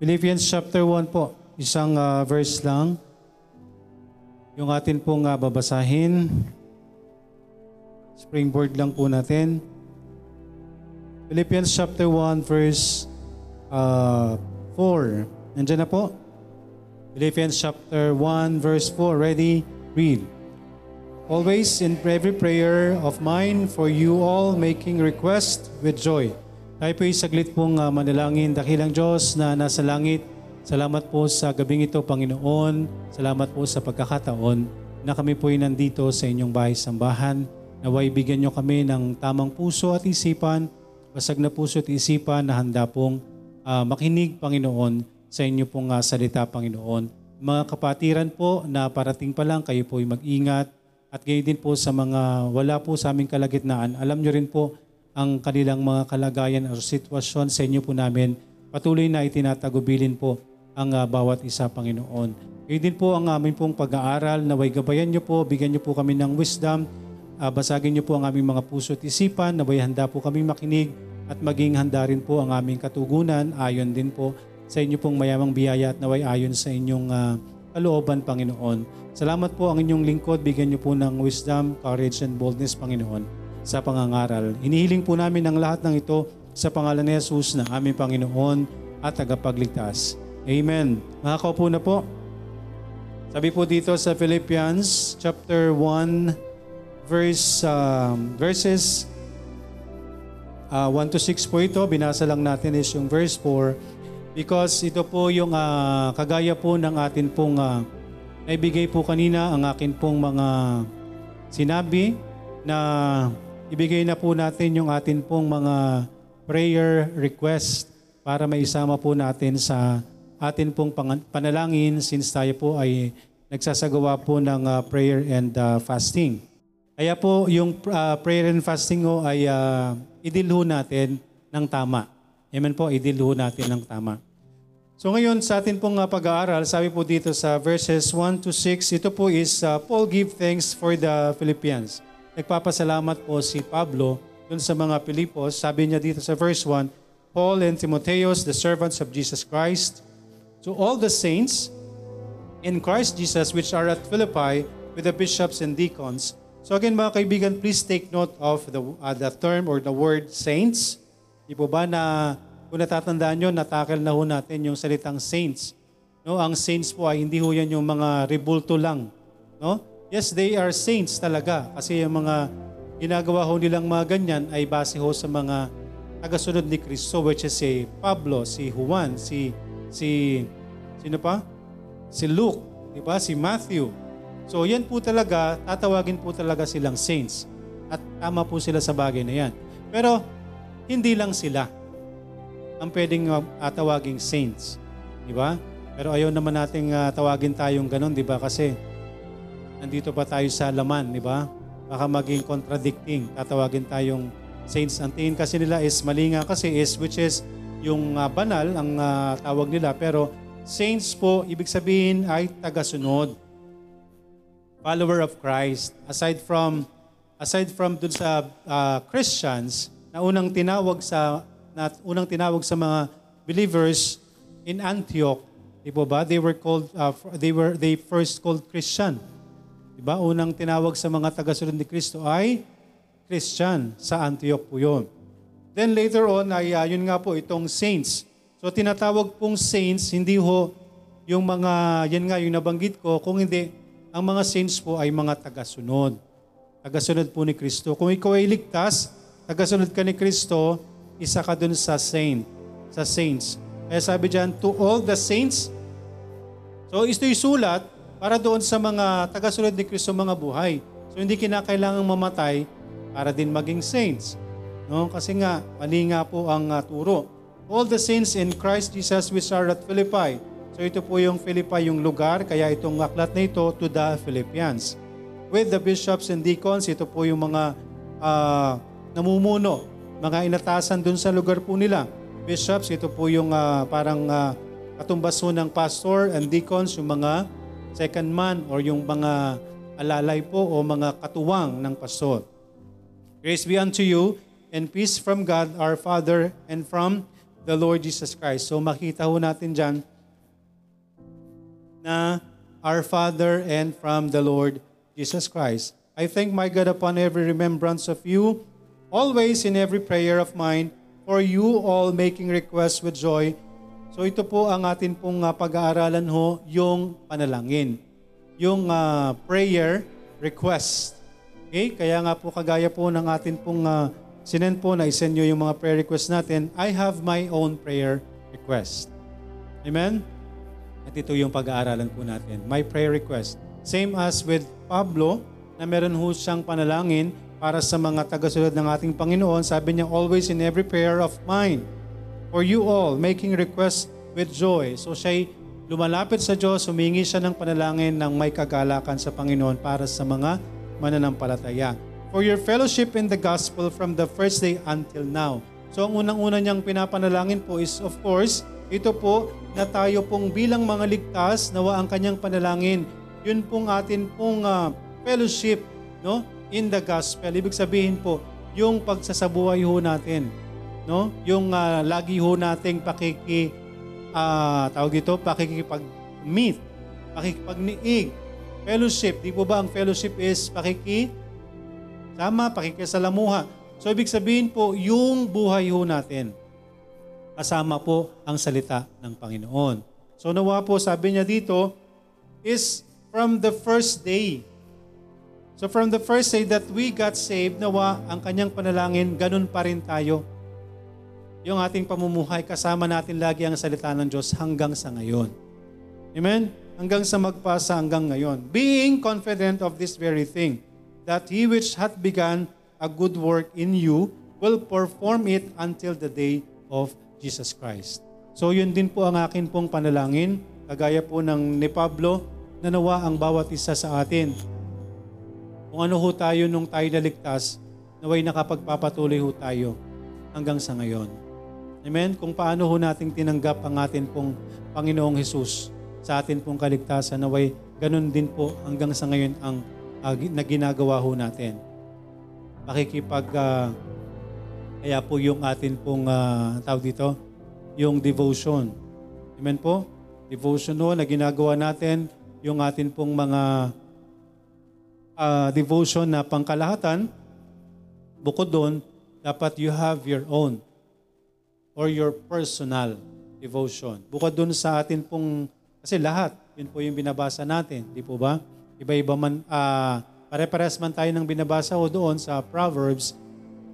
Philippians chapter 1 po, isang ah, verse lang. Yung atin pong ah, babasahin. Springboard lang po natin. Philippians chapter 1 verse ah, 4. Nandiyan na po. Philippians chapter 1 verse 4. Ready? Read. Always in every prayer of mine for you all making request with joy. Tayo po saglit pong uh, manalangin. Dakilang Diyos na nasa langit, salamat po sa gabing ito, Panginoon. Salamat po sa pagkakataon na kami po ay nandito sa inyong bahay sambahan. Naway bigyan nyo kami ng tamang puso at isipan, basag na puso at isipan na handa pong uh, makinig, Panginoon, sa inyo pong uh, salita, Panginoon. Mga kapatiran po na parating pa lang, kayo po ay mag-ingat. At gayon din po sa mga wala po sa aming kalagitnaan, alam nyo rin po ang kanilang mga kalagayan o sitwasyon sa inyo po namin. Patuloy na itinatagubilin po ang uh, bawat isa, Panginoon. Gayon din po ang aming pong pag-aaral. Naway gabayan nyo po, bigyan nyo po kami ng wisdom. Uh, basagin nyo po ang aming mga puso at isipan. Naway handa po kaming makinig at maging handa rin po ang aming katugunan. Ayon din po sa inyo pong mayamang biyaya at naway ayon sa inyong uh, kalooban, Panginoon. Salamat po ang inyong lingkod. Bigyan niyo po ng wisdom, courage, and boldness, Panginoon, sa pangangaral. Inihiling po namin ang lahat ng ito sa pangalan ni Jesus na aming Panginoon at tagapagligtas. Amen. Makakaupo na po. Sabi po dito sa Philippians chapter 1 verse um, verses uh, 1 to 6 po ito. Binasa lang natin is yung verse 4 because ito po yung uh, kagaya po ng atin pong uh, naibigay po kanina ang akin pong mga sinabi na ibigay na po natin yung atin pong mga prayer request para maisama po natin sa atin pong panalangin since tayo po ay nagsasagawa po ng uh, prayer and uh, fasting. Kaya po yung uh, prayer and fasting ho ay uh, idilho natin ng tama. Amen po, idilho natin ng tama. So ngayon sa atin pong uh, pag-aaral, sabi po dito sa verses 1 to 6, ito po is uh, Paul give thanks for the Philippians. Nagpapasalamat po si Pablo dun sa mga Pilipos. Sabi niya dito sa verse 1, Paul and Timotheus, the servants of Jesus Christ, to all the saints in Christ Jesus which are at Philippi with the bishops and deacons. So again mga kaibigan, please take note of the, uh, the term or the word saints. Di po ba na kung natatandaan nyo, natakal na ho natin yung salitang saints. No, ang saints po ay hindi ho yan yung mga rebulto lang. No? Yes, they are saints talaga kasi yung mga ginagawa ho nilang mga ganyan ay base ho sa mga tagasunod ni Kristo which is si Pablo, si Juan, si si sino pa? Si Luke, di ba? Si Matthew. So yan po talaga, tatawagin po talaga silang saints. At tama po sila sa bagay na yan. Pero hindi lang sila ang pwedeng uh, tawaging saints. Di ba? Pero ayaw naman nating uh, tawagin tayong ganun, di ba? Kasi nandito pa tayo sa laman, di ba? Baka maging contradicting. Tatawagin tayong saints. Ang tingin kasi nila is mali nga kasi is which is yung uh, banal ang uh, tawag nila. Pero saints po, ibig sabihin ay tagasunod. Follower of Christ. Aside from aside from dun sa uh, Christians, na unang tinawag sa na unang tinawag sa mga believers in Antioch, di ba ba? They were called uh, they were they first called Christian. Di ba? Unang tinawag sa mga tagasunod ni Kristo ay Christian sa Antioch po 'yon. Then later on ay uh, yun nga po itong saints. So tinatawag pong saints hindi ho yung mga yan nga yung nabanggit ko kung hindi ang mga saints po ay mga tagasunod. Tagasunod po ni Kristo. Kung ikaw ay ligtas, tagasunod ka ni Kristo, isa ka dun sa saint, sa saints. Kaya sabi diyan, to all the saints. So ito yung sulat para doon sa mga tagasunod ni Kristo mga buhay. So hindi kinakailangang mamatay para din maging saints. No? Kasi nga, mali nga po ang uh, turo. All the saints in Christ Jesus which are at Philippi. So ito po yung Philippi, yung lugar, kaya itong aklat na ito to the Philippians. With the bishops and deacons, ito po yung mga uh, namumuno, mga inatasan dun sa lugar po nila. Bishops, ito po yung uh, parang uh, katumbas ng pastor and deacons, yung mga second man or yung mga alalay po o mga katuwang ng pastor. Grace be unto you and peace from God our Father and from the Lord Jesus Christ. So makita ho natin dyan na our Father and from the Lord Jesus Christ. I thank my God upon every remembrance of you, always in every prayer of mine, for you all making requests with joy. So ito po ang atin pong uh, pag-aaralan ho, yung panalangin. Yung uh, prayer request. Okay? Kaya nga po kagaya po ng atin pong uh, sinend po na isend nyo yung mga prayer request natin, I have my own prayer request. Amen? At ito yung pag-aaralan po natin. My prayer request. Same as with Pablo, na meron ho siyang panalangin para sa mga tagasunod ng ating Panginoon. Sabi niya, always in every prayer of mine, for you all, making request with joy. So siya lumalapit sa Diyos, humingi siya ng panalangin ng may kagalakan sa Panginoon para sa mga mananampalataya. For your fellowship in the gospel from the first day until now. So ang unang-una niyang pinapanalangin po is of course, ito po na tayo pong bilang mga ligtas, nawa ang kanyang panalangin. Yun pong atin pong uh, fellowship no in the gospel. Ibig sabihin po, yung pagsasabuhay ho natin, no? Yung uh, lagi ho nating pakiki uh, tawag dito, pakikipag-meet, pakikipagniig, fellowship. Di po ba ang fellowship is pakiki sama, pakikisalamuha. So ibig sabihin po, yung buhay ho natin, kasama po ang salita ng Panginoon. So nawa po, sabi niya dito, is from the first day So from the first day that we got saved, nawa ang kanyang panalangin, ganun pa rin tayo. Yung ating pamumuhay, kasama natin lagi ang salita ng Diyos hanggang sa ngayon. Amen? Hanggang sa magpasa hanggang ngayon. Being confident of this very thing, that He which hath begun a good work in you will perform it until the day of Jesus Christ. So yun din po ang akin pong panalangin, kagaya po ng ni Pablo, na nawa ang bawat isa sa atin kung ano ho tayo nung tayo naligtas, naway nakapagpapatuloy ho tayo hanggang sa ngayon. Amen? Kung paano ho nating tinanggap ang atin pong Panginoong Hesus sa atin pong kaligtasan, naway ganun din po hanggang sa ngayon ang uh, na ginagawa ho natin. Pakikipag, uh, kaya po yung atin pong, uh, tawag dito, yung devotion. Amen po? Devotion ho na ginagawa natin, yung atin pong mga uh, devotion na pangkalahatan, bukod doon, dapat you have your own or your personal devotion. Bukod doon sa atin pong, kasi lahat, yun po yung binabasa natin, di po ba? Iba-iba man, uh, pare-pares man tayo ng binabasa o doon sa Proverbs,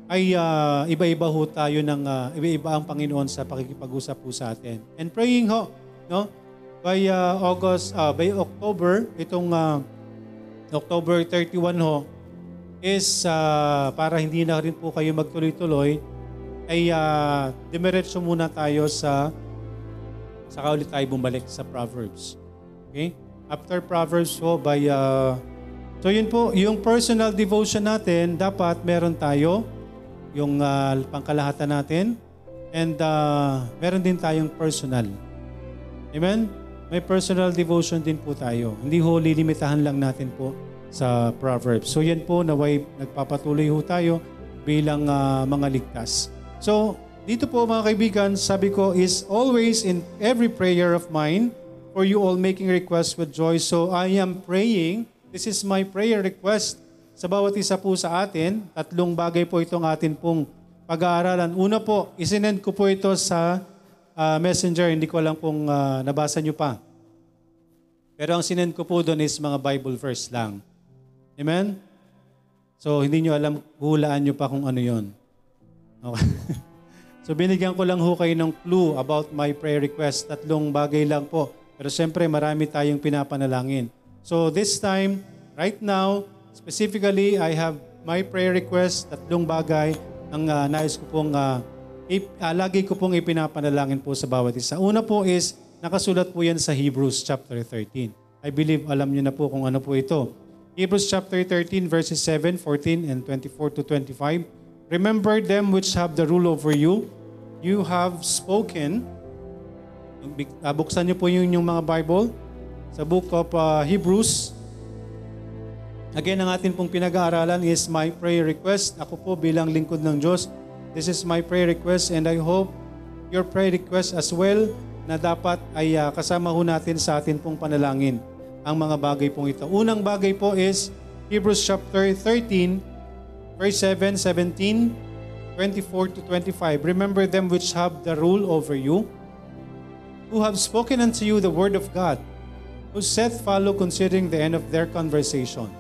ay uh, iba-iba ho tayo ng, uh, iba-iba ang Panginoon sa pakikipag-usap po sa atin. And praying ho, no? By uh, August, uh, by October, itong uh, October 31 ho, is uh, para hindi na rin po kayo magtuloy-tuloy, ay uh, dimiretso muna tayo sa saka ulit tayo bumalik sa Proverbs. Okay? After Proverbs ho, by... Uh, so yun po, yung personal devotion natin, dapat meron tayo yung uh, pangkalahatan natin and uh, meron din tayong personal. Amen? may personal devotion din po tayo. Hindi ho lilimitahan lang natin po sa Proverbs. So yan po naway nagpapatuloy ho tayo bilang uh, mga ligtas. So dito po mga kaibigan, sabi ko is always in every prayer of mine for you all making requests with joy. So I am praying, this is my prayer request sa bawat isa po sa atin. Tatlong bagay po itong atin pong pag-aaralan. Una po, isinend ko po ito sa uh, messenger, hindi ko lang pong uh, nabasa nyo pa. Pero ang sinend ko po doon is mga Bible verse lang. Amen? So, hindi nyo alam, hulaan nyo pa kung ano yon. Okay. so, binigyan ko lang ho kayo ng clue about my prayer request. Tatlong bagay lang po. Pero siyempre, marami tayong pinapanalangin. So, this time, right now, specifically, I have my prayer request, tatlong bagay ang uh, nais ko pong uh, ip, uh, lagi ko pong ipinapanalangin po sa bawat isa. Una po is, nakasulat po yan sa Hebrews chapter 13. I believe alam niyo na po kung ano po ito. Hebrews chapter 13 verses 7, 14, and 24 to 25. Remember them which have the rule over you. You have spoken. Uh, buksan niyo po yung, yung mga Bible sa book of uh, Hebrews. Again, ang atin pong pinag-aaralan is my prayer request. Ako po bilang lingkod ng Diyos, This is my prayer request and I hope your prayer request as well na dapat ay ah, kasama ho natin sa atin pong panalangin ang mga bagay pong ito. Unang bagay po is Hebrews chapter 13, verse 7, 17, 24 to 25. Remember them which have the rule over you, who have spoken unto you the word of God, who said follow considering the end of their conversation.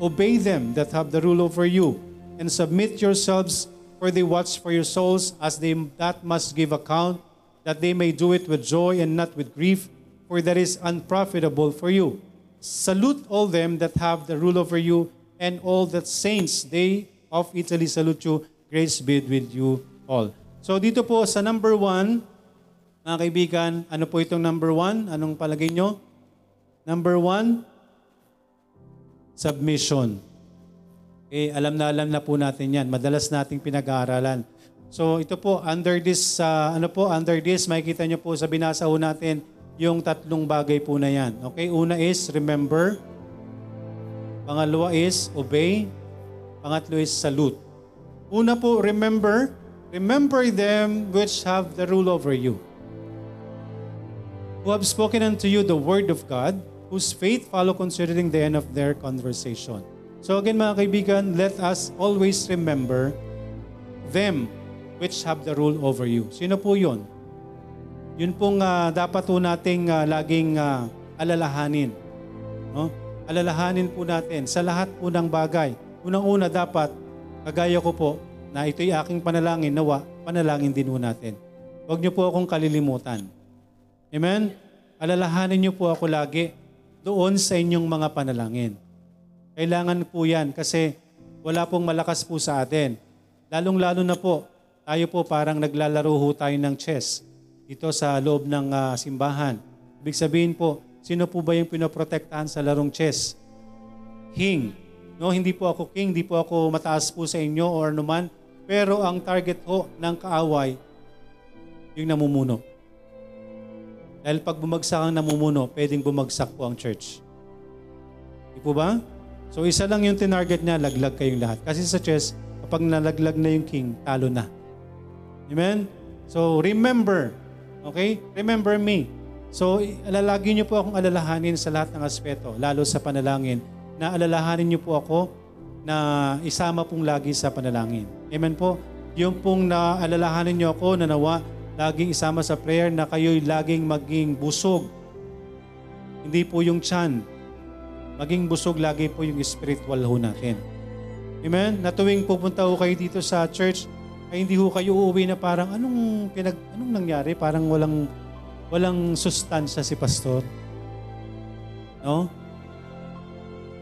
Obey them that have the rule over you, and submit yourselves, for they watch for your souls as they that must give account, that they may do it with joy and not with grief, for that is unprofitable for you. Salute all them that have the rule over you, and all that saints, they of Italy salute you. Grace be with you all. So dito po sa number one, mga kaibigan, ano po itong number one? Anong palagay nyo? Number one, submission. Okay, alam na alam na po natin yan. Madalas nating pinag-aaralan. So ito po, under this, uh, ano po, under this, makikita nyo po sa binasa ho natin yung tatlong bagay po na yan. Okay, una is remember. Pangalawa is obey. Pangatlo is salute. Una po, remember. Remember them which have the rule over you. Who have spoken unto you the word of God, whose faith follow considering the end of their conversation. So again mga kaibigan, let us always remember them which have the rule over you. Sino po yun? Yun pong ah, dapat po nating ah, laging ah, alalahanin. No? Alalahanin po natin sa lahat po ng bagay. Unang-una dapat, kagaya ko po, na ito'y aking panalangin, nawa, panalangin din po natin. Huwag niyo po akong kalilimutan. Amen? Alalahanin niyo po ako lagi doon sa inyong mga panalangin. Kailangan po yan kasi wala pong malakas po sa atin. Lalong-lalo na po, tayo po parang naglalaro ho tayo ng chess dito sa loob ng ah, simbahan. Ibig sabihin po, sino po ba yung pinoprotektahan sa larong chess? King. No, hindi po ako king, hindi po ako mataas po sa inyo or anuman, pero ang target ho ng kaaway, yung namumuno. Dahil pag bumagsak ang namumuno, pwedeng bumagsak po ang church. Di po ba? So isa lang yung tinarget niya, laglag kayong lahat. Kasi sa chess, kapag nalaglag na yung king, talo na. Amen? So remember, okay? Remember me. So alalagi niyo po akong alalahanin sa lahat ng aspeto, lalo sa panalangin, na alalahanin niyo po ako na isama pong lagi sa panalangin. Amen po? Yung pong naalalahanin niyo ako na nawa, laging isama sa prayer na kayo'y laging maging busog. Hindi po yung chan. Maging busog lagi po yung spiritual ho natin. Amen? Na tuwing pupunta ho kayo dito sa church, ay hindi ho kayo uuwi na parang anong pinag anong nangyari? Parang walang walang sustansya si pastor. No?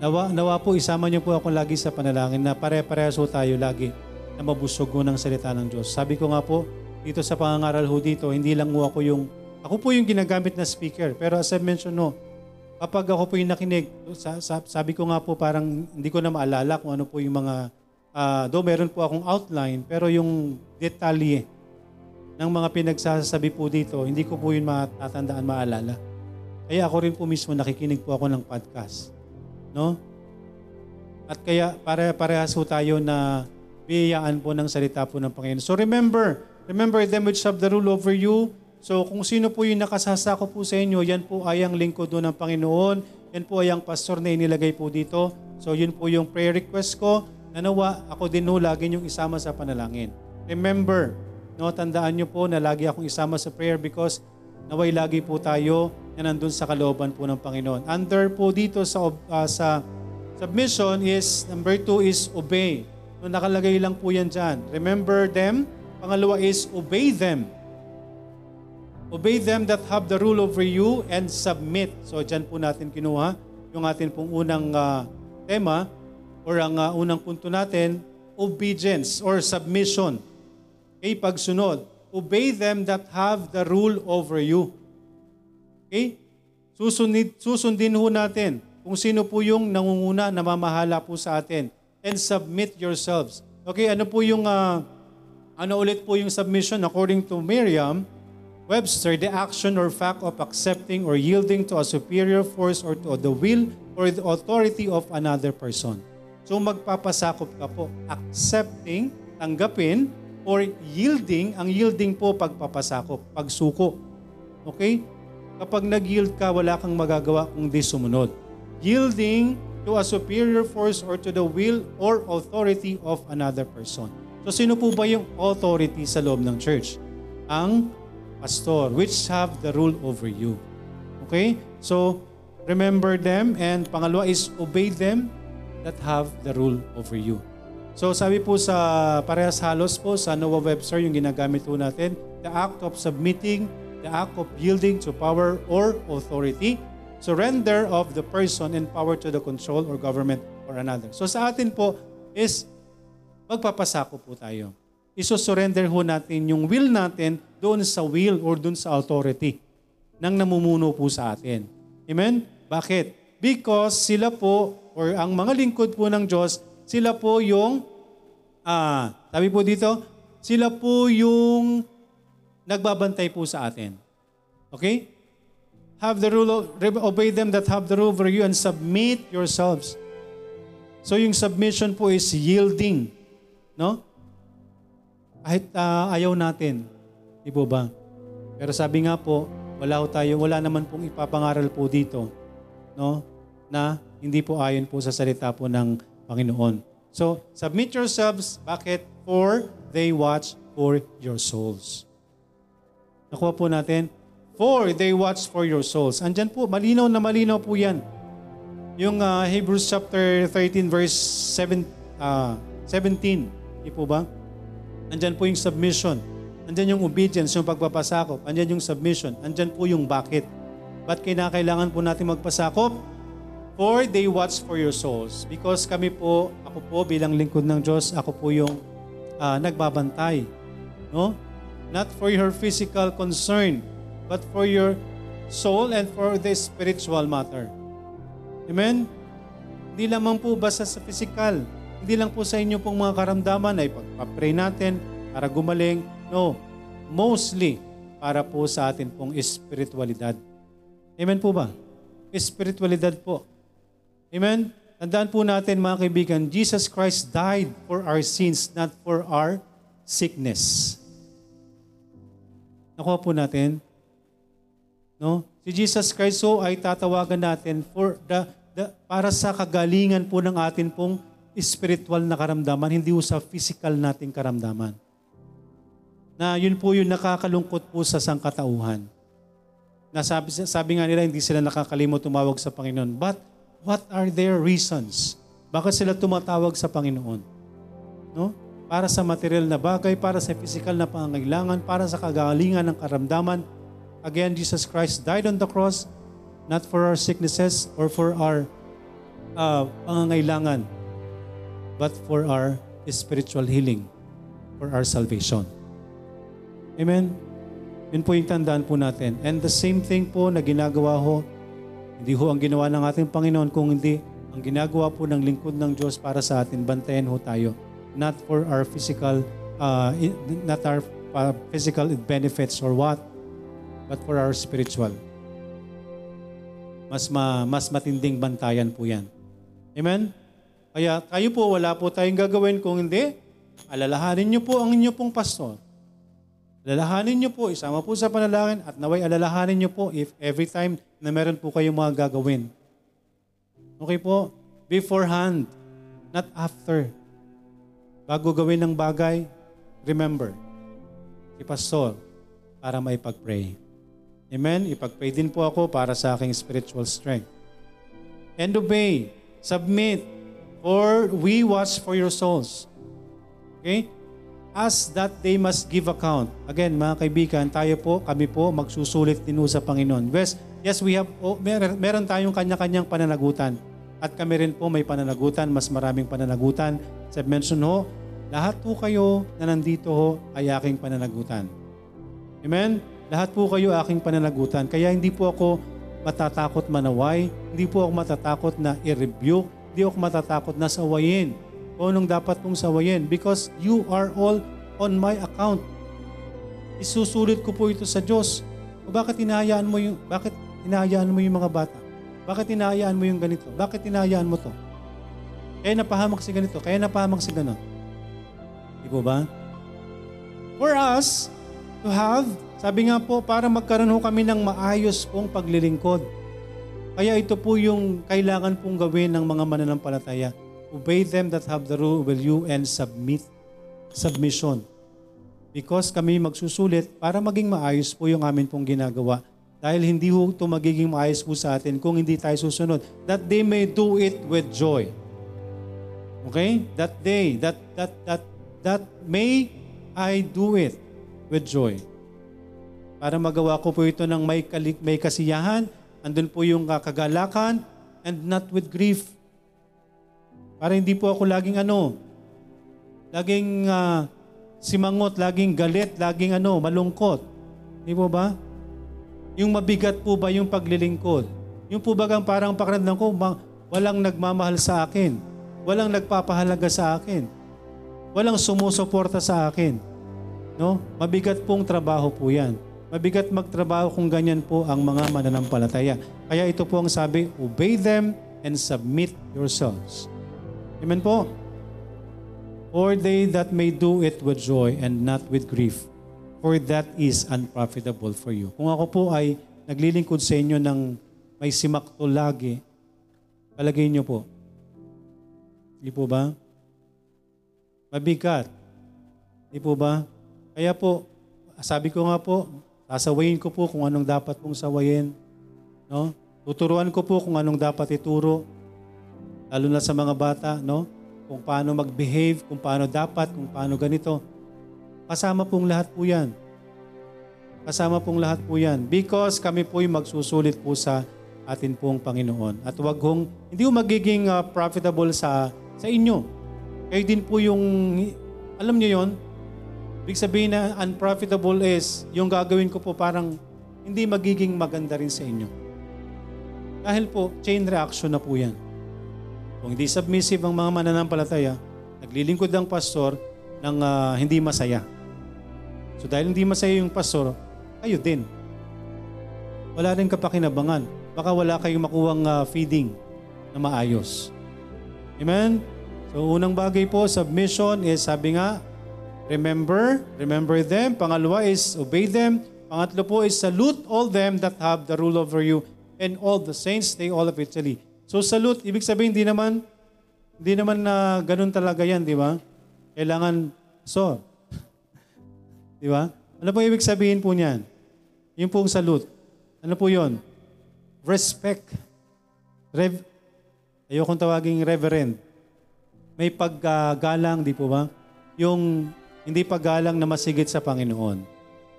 Nawa, nawa po, isama niyo po ako lagi sa panalangin na pare-parehas ho tayo lagi na mabusog ho ng salita ng Diyos. Sabi ko nga po, dito sa pangangaral ho dito, hindi lang ho ako yung, ako po yung ginagamit na speaker. Pero as I mentioned no, kapag ako po yung nakinig, sa, sa- sabi ko nga po parang hindi ko na maalala kung ano po yung mga, ah, do meron po akong outline, pero yung detalye ng mga pinagsasabi po dito, hindi ko po yun matatandaan, maalala. Kaya ako rin po mismo nakikinig po ako ng podcast. No? At kaya para parehas po tayo na biyayaan po ng salita po ng Panginoon. So remember, remember them which have the rule over you. So kung sino po yung nakasasako po sa inyo, yan po ay ang lingkod ng Panginoon. Yan po ay ang pastor na inilagay po dito. So yun po yung prayer request ko. Nanawa, ako din ho lagi niyong isama sa panalangin. Remember, no, tandaan niyo po na lagi akong isama sa prayer because naway lagi po tayo na nandun sa kalooban po ng Panginoon. Under po dito sa, ah, sa submission is, number two is obey. No, nakalagay lang po yan dyan. Remember them. Pangalawa is obey them. Obey them that have the rule over you and submit. So dyan po natin kinuha yung atin pong unang ah, tema or ang ah, unang punto natin, obedience or submission. Okay, pagsunod. Obey them that have the rule over you. Okay? Susundin, susundin ho natin kung sino po yung nangunguna, namamahala po sa atin. And submit yourselves. Okay, ano po yung, ah, ano ulit po yung submission according to Miriam, Webster, the action or fact of accepting or yielding to a superior force or to the will or the authority of another person. So magpapasakop ka po, accepting, tanggapin, or yielding, ang yielding po pagpapasakop, pagsuko. Okay? Kapag nag-yield ka, wala kang magagawa kung di sumunod. Yielding to a superior force or to the will or authority of another person. So sino po ba yung authority sa loob ng church? Ang pastor, which have the rule over you. Okay? So, remember them and pangalawa is obey them that have the rule over you. So sabi po sa parehas halos po sa Noah Webster yung ginagamit po natin, the act of submitting, the act of yielding to power or authority, surrender of the person and power to the control or government or another. So sa atin po is magpapasako po tayo. Iso-surrender natin yung will natin doon sa will or doon sa authority ng namumuno po sa atin. Amen? Bakit? Because sila po or ang mga lingkod po ng Diyos sila po yung, ah, sabi po dito, sila po yung nagbabantay po sa atin. Okay? Have the rule, of, obey them that have the rule over you and submit yourselves. So yung submission po is yielding. No? Kahit uh, ayaw natin. Di po ba? Pero sabi nga po, wala ho tayo, wala naman pong ipapangaral po dito. No? Na hindi po ayon po sa salita po ng Panginoon. So, submit yourselves. Bakit? For they watch for your souls. Nakuha po natin. For they watch for your souls. Andyan po, malinaw na malinaw po yan. Yung uh, Hebrews chapter 13 verse 7, uh, 17. Di po ba? Andyan po yung submission. Andyan yung obedience, yung pagpapasakop. Andyan yung submission. Andyan po yung bakit. Ba't kinakailangan po natin magpasakop? For they watch for your souls. Because kami po, ako po bilang lingkod ng Diyos, ako po yung uh, nagbabantay. No? Not for your physical concern, but for your soul and for the spiritual matter. Amen? Hindi lamang po basta sa physical. Hindi lang po sa inyo pong mga karamdaman ay pagpapray natin para gumaling. No. Mostly para po sa atin pong espiritualidad. Amen po ba? Espiritualidad po. Amen? Tandaan po natin mga kaibigan, Jesus Christ died for our sins, not for our sickness. Nakuha po natin? No? Si Jesus Christ so ay tatawagan natin for the, the, para sa kagalingan po ng atin pong spiritual na karamdaman, hindi po sa physical nating karamdaman. Na yun po yung nakakalungkot po sa sangkatauhan. Na sabi, sabi nga nila, hindi sila nakakalimot tumawag sa Panginoon. But What are their reasons? Bakit sila tumatawag sa Panginoon? No? Para sa material na bagay, para sa physical na pangangailangan, para sa kagalingan ng karamdaman. Again, Jesus Christ died on the cross not for our sicknesses or for our uh, pangangailangan, but for our spiritual healing, for our salvation. Amen? Yun po yung tandaan po natin. And the same thing po na ginagawa ho hindi ho ang ginawa ng ating Panginoon kung hindi ang ginagawa po ng lingkod ng Diyos para sa atin, bantayan ho tayo. Not for our physical, uh, not our uh, physical benefits or what, but for our spiritual. Mas, ma, mas matinding bantayan po yan. Amen? Kaya kayo po, wala po tayong gagawin kung hindi, alalahanin niyo po ang inyo pong pastor Alalahanin niyo po, isama po sa panalangin at naway alalahanin niyo po if every time na meron po kayong mga gagawin. Okay po? Beforehand, not after. Bago gawin ng bagay, remember, si Pastor, para maipag-pray. Amen? Ipag-pray din po ako para sa aking spiritual strength. And obey, submit, for we watch for your souls. Okay? As that they must give account. Again, mga kaibigan, tayo po, kami po, magsusulit din sa Panginoon. Yes, yes we have, oh, meron, meron tayong kanya-kanyang pananagutan. At kami rin po may pananagutan, mas maraming pananagutan. Sa mention ho, lahat po kayo na nandito ho ay aking pananagutan. Amen? Lahat po kayo aking pananagutan. Kaya hindi po ako matatakot manaway, hindi po ako matatakot na i-rebuke, hindi ako matatakot na sawayin o anong dapat pong sawayin because you are all on my account. Isusulit ko po ito sa Diyos. O bakit hinahayaan mo yung, bakit hinahayaan mo yung mga bata? Bakit hinahayaan mo yung ganito? Bakit hinahayaan mo to? Kaya napahamak si ganito, kaya napahamak si ganon. Di ba? for us to have, sabi nga po, para magkaroon ho kami ng maayos pong paglilingkod. Kaya ito po yung kailangan pong gawin ng mga mananampalataya. Obey them that have the rule over you and submit. Submission. Because kami magsusulit para maging maayos po yung amin pong ginagawa. Dahil hindi ho ito magiging maayos po sa atin kung hindi tayo susunod. That they may do it with joy. Okay? That day, that, that, that, that may I do it with joy. Para magawa ko po ito ng may, kalik, may kasiyahan, andun po yung kagalakan, and not with grief. Para hindi po ako laging ano, laging uh, simangot, laging galit, laging ano, malungkot. Di po ba? Yung mabigat po ba yung paglilingkod? Yung po bagang parang pakiramdam ko, walang nagmamahal sa akin. Walang nagpapahalaga sa akin. Walang sumusuporta sa akin. No? Mabigat pong trabaho po yan. Mabigat magtrabaho kung ganyan po ang mga mananampalataya. Kaya ito po ang sabi, obey them and submit yourselves. Amen po? Or they that may do it with joy and not with grief, for that is unprofitable for you. Kung ako po ay naglilingkod sa inyo ng may simakto lagi, palagay niyo po, hindi po ba? Mabigat. Hindi po ba? Kaya po, sabi ko nga po, sasawayin ko po kung anong dapat pong sawayin. No? Tuturuan ko po kung anong dapat ituro. Lalo na sa mga bata, no? kung paano mag-behave, kung paano dapat, kung paano ganito. Kasama pong lahat po yan. Kasama pong lahat po yan. Because kami po yung magsusulit po sa atin pong Panginoon. At wag hong, hindi po magiging uh, profitable sa, sa inyo. Kayo din po yung, alam niyo yon Ibig sabihin na unprofitable is, yung gagawin ko po parang hindi magiging maganda rin sa inyo. Dahil po, chain reaction na po yan. Kung hindi submissive ang mga mananampalataya, naglilingkod ang pastor ng uh, hindi masaya. So dahil hindi masaya yung pastor, kayo din. Wala rin kapakinabangan. Baka wala kayong makuwang uh, feeding na maayos. Amen? So unang bagay po, submission is sabi nga, remember, remember them. Pangalawa is obey them. Pangatlo po is salute all them that have the rule over you and all the saints, they all of Italy. So salute, ibig sabihin hindi naman hindi naman na ganun talaga 'yan, di ba? Kailangan so. di ba? Ano po ibig sabihin po niyan? Yung pong salute. Ano po 'yon? Respect. Rev Ayokong tawaging reverend. May paggalang, di po ba? Yung hindi paggalang na masigit sa Panginoon.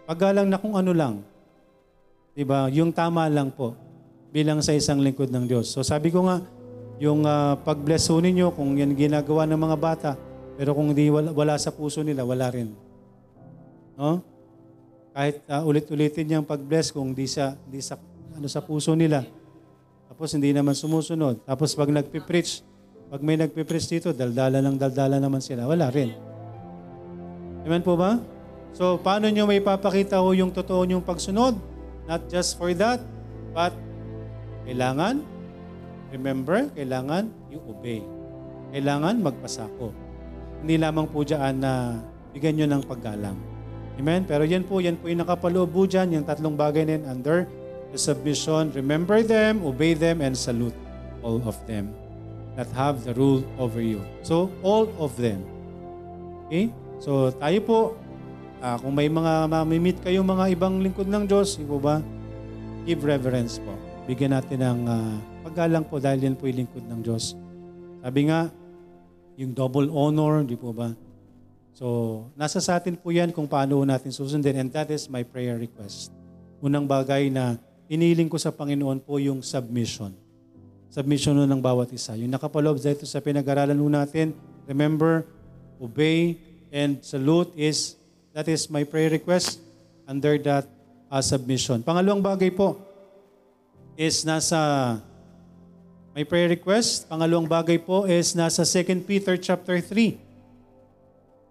Paggalang na kung ano lang. Di ba? Yung tama lang po bilang sa isang lingkod ng Diyos. So sabi ko nga, yung uh, pag-bless ho ninyo, kung yan ginagawa ng mga bata, pero kung hindi wala, wala sa puso nila, wala rin. No? Kahit uh, ulit-ulitin niyang pag-bless kung di sa, di sa, ano, sa puso nila. Tapos hindi naman sumusunod. Tapos pag nagpipreach, pag may nagpipreach dito, daldala ng daldala naman sila. Wala rin. Amen po ba? So, paano nyo may papakita ho yung totoo nyong pagsunod? Not just for that, but kailangan, remember, kailangan you obey. Kailangan magpasako. Hindi lamang po dyan na bigyan nyo ng paggalang. Amen? Pero yan po, yan po yung nakapaloob po dyan, yung tatlong bagay na yan under the submission. Remember them, obey them, and salute all of them that have the rule over you. So, all of them. Okay? So, tayo po, uh, kung may mga mamimit kayong mga ibang lingkod ng Diyos, di ba? Give reverence po bigyan natin ng uh, paggalang po dahil yan po yung lingkod ng Diyos. Sabi nga, yung double honor, di po ba? So, nasa sa atin po yan kung paano natin susundin and that is my prayer request. Unang bagay na iniling ko sa Panginoon po yung submission. Submission nun ng bawat isa. Yung nakapaloob dito sa pinag-aralan natin, remember, obey, and salute is, that is my prayer request under that uh, submission. Pangalawang bagay po, is nasa may prayer request. Pangalawang bagay po is nasa 2 Peter chapter 3.